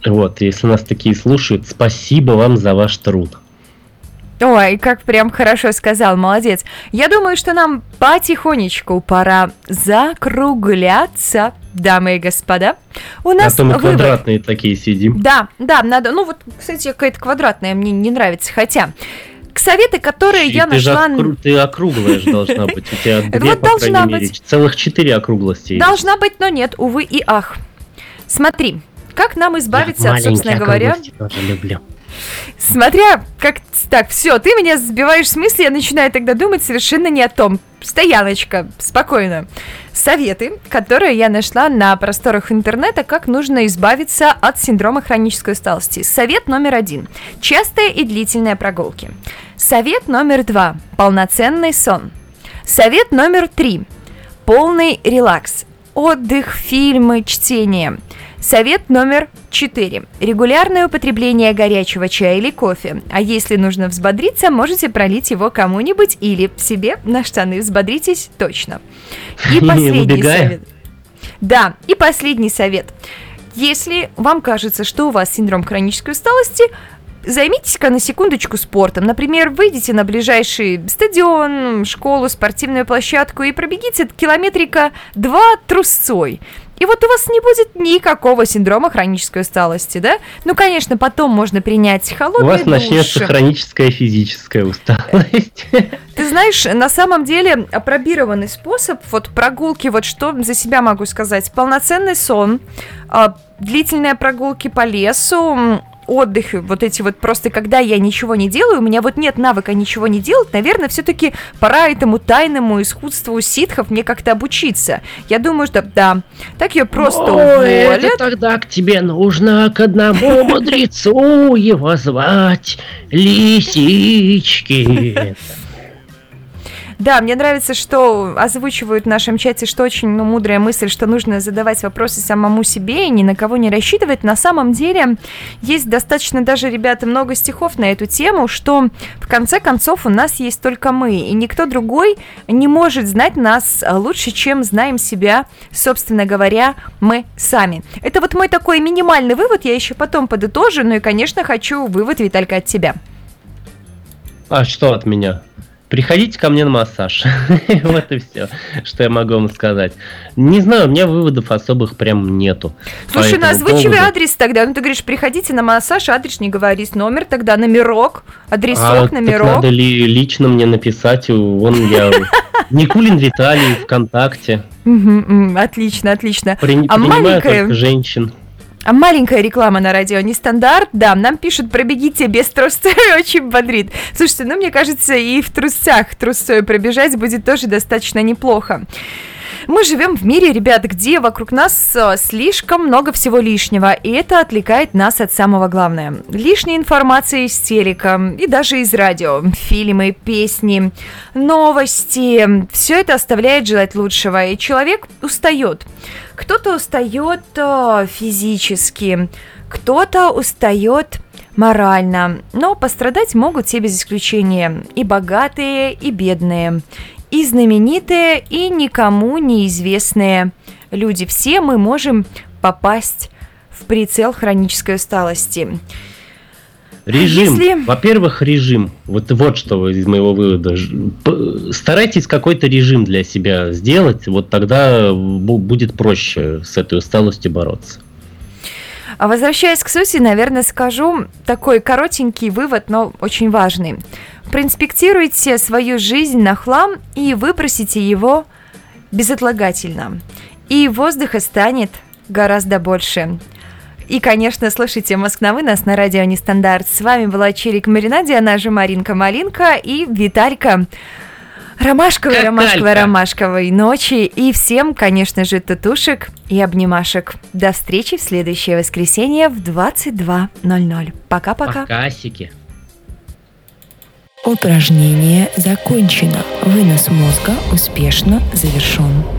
Вот, если нас такие слушают, спасибо вам за ваш труд. Ой, как прям хорошо сказал, молодец. Я думаю, что нам потихонечку пора закругляться, дамы и господа. У нас а то мы вывод. квадратные такие сидим. Да, да, надо. Ну вот, кстати, какая-то квадратная мне не нравится, хотя к советы, которые И я ты же нашла... окру- ты округлая же должна быть. У тебя две, Вот по должна крайней мере, быть. целых четыре округлости. есть. Должна быть, но нет, увы и ах. Смотри, как нам избавиться, Я от, собственно говоря, тоже люблю. Смотря как... Так, все, ты меня сбиваешь с мысли, я начинаю тогда думать совершенно не о том. Стояночка, спокойно. Советы, которые я нашла на просторах интернета, как нужно избавиться от синдрома хронической усталости. Совет номер один. Частые и длительные прогулки. Совет номер два. Полноценный сон. Совет номер три. Полный релакс. Отдых, фильмы, чтение. Совет номер 4. Регулярное употребление горячего чая или кофе. А если нужно взбодриться, можете пролить его кому-нибудь или себе на штаны. Взбодритесь точно. И последний совет. Да, и последний совет. Если вам кажется, что у вас синдром хронической усталости, займитесь-ка на секундочку спортом. Например, выйдите на ближайший стадион, школу, спортивную площадку и пробегите километрика два трусцой. И вот у вас не будет никакого синдрома хронической усталости, да? Ну, конечно, потом можно принять У холодный вас душ. начнется хроническая физическая усталость. Ты знаешь, на самом деле опробированный способ, вот прогулки, вот что за себя могу сказать, полноценный сон, а, длительные прогулки по лесу, отдых, вот эти вот просто, когда я ничего не делаю, у меня вот нет навыка ничего не делать, наверное, все-таки пора этому тайному искусству ситхов мне как-то обучиться. Я думаю, что да, так ее просто это уволят. тогда к тебе нужно к одному мудрецу его звать. Лисички. Да, мне нравится, что озвучивают в нашем чате, что очень ну, мудрая мысль, что нужно задавать вопросы самому себе и ни на кого не рассчитывать. На самом деле есть достаточно даже, ребята, много стихов на эту тему, что в конце концов у нас есть только мы, и никто другой не может знать нас лучше, чем знаем себя, собственно говоря, мы сами. Это вот мой такой минимальный вывод, я еще потом подытожу, ну и, конечно, хочу вывод, Виталька, от тебя. А что от меня? Приходите ко мне на массаж. вот и все, что я могу вам сказать. Не знаю, у меня выводов особых прям нету. Слушай, ну озвучивай адрес тогда. Ну, ты говоришь, приходите на массаж, адрес не говори, номер тогда, номерок, адресок, А, номерок. надо ли лично мне написать? Вон я... Никулин Виталий ВКонтакте. Отлично, отлично. При- А маленькая- женщин. А маленькая реклама на радио нестандарт, да, нам пишут, пробегите без трусцой, очень бодрит. Слушайте, ну, мне кажется, и в трусцах трусцой пробежать будет тоже достаточно неплохо. Мы живем в мире, ребят, где вокруг нас э, слишком много всего лишнего, и это отвлекает нас от самого главного. Лишняя информация из телека и даже из радио, фильмы, песни, новости, все это оставляет желать лучшего, и человек устает. Кто-то устает э, физически, кто-то устает морально, но пострадать могут все без исключения, и богатые, и бедные, и знаменитые, и никому неизвестные люди. Все мы можем попасть в прицел хронической усталости. Режим. Если- Во-первых, режим. Вот вот что из моего вывода. Старайтесь какой-то режим для себя сделать, вот тогда бу- будет проще с этой усталостью бороться. А возвращаясь к сути, наверное, скажу такой коротенький вывод, но очень важный. Проинспектируйте свою жизнь на хлам и выбросите его безотлагательно. И воздуха станет гораздо больше. И, конечно, слушайте Москва нас на радио Нестандарт. С вами была Чирик Маринади, она же Маринка Малинка и Виталька Ромашковой, Какалька. Ромашковой, Ромашковой ночи. И всем, конечно же, татушек и обнимашек. До встречи в следующее воскресенье в 22.00. Пока-пока. Покасики. Упражнение закончено. Вынос мозга успешно завершен.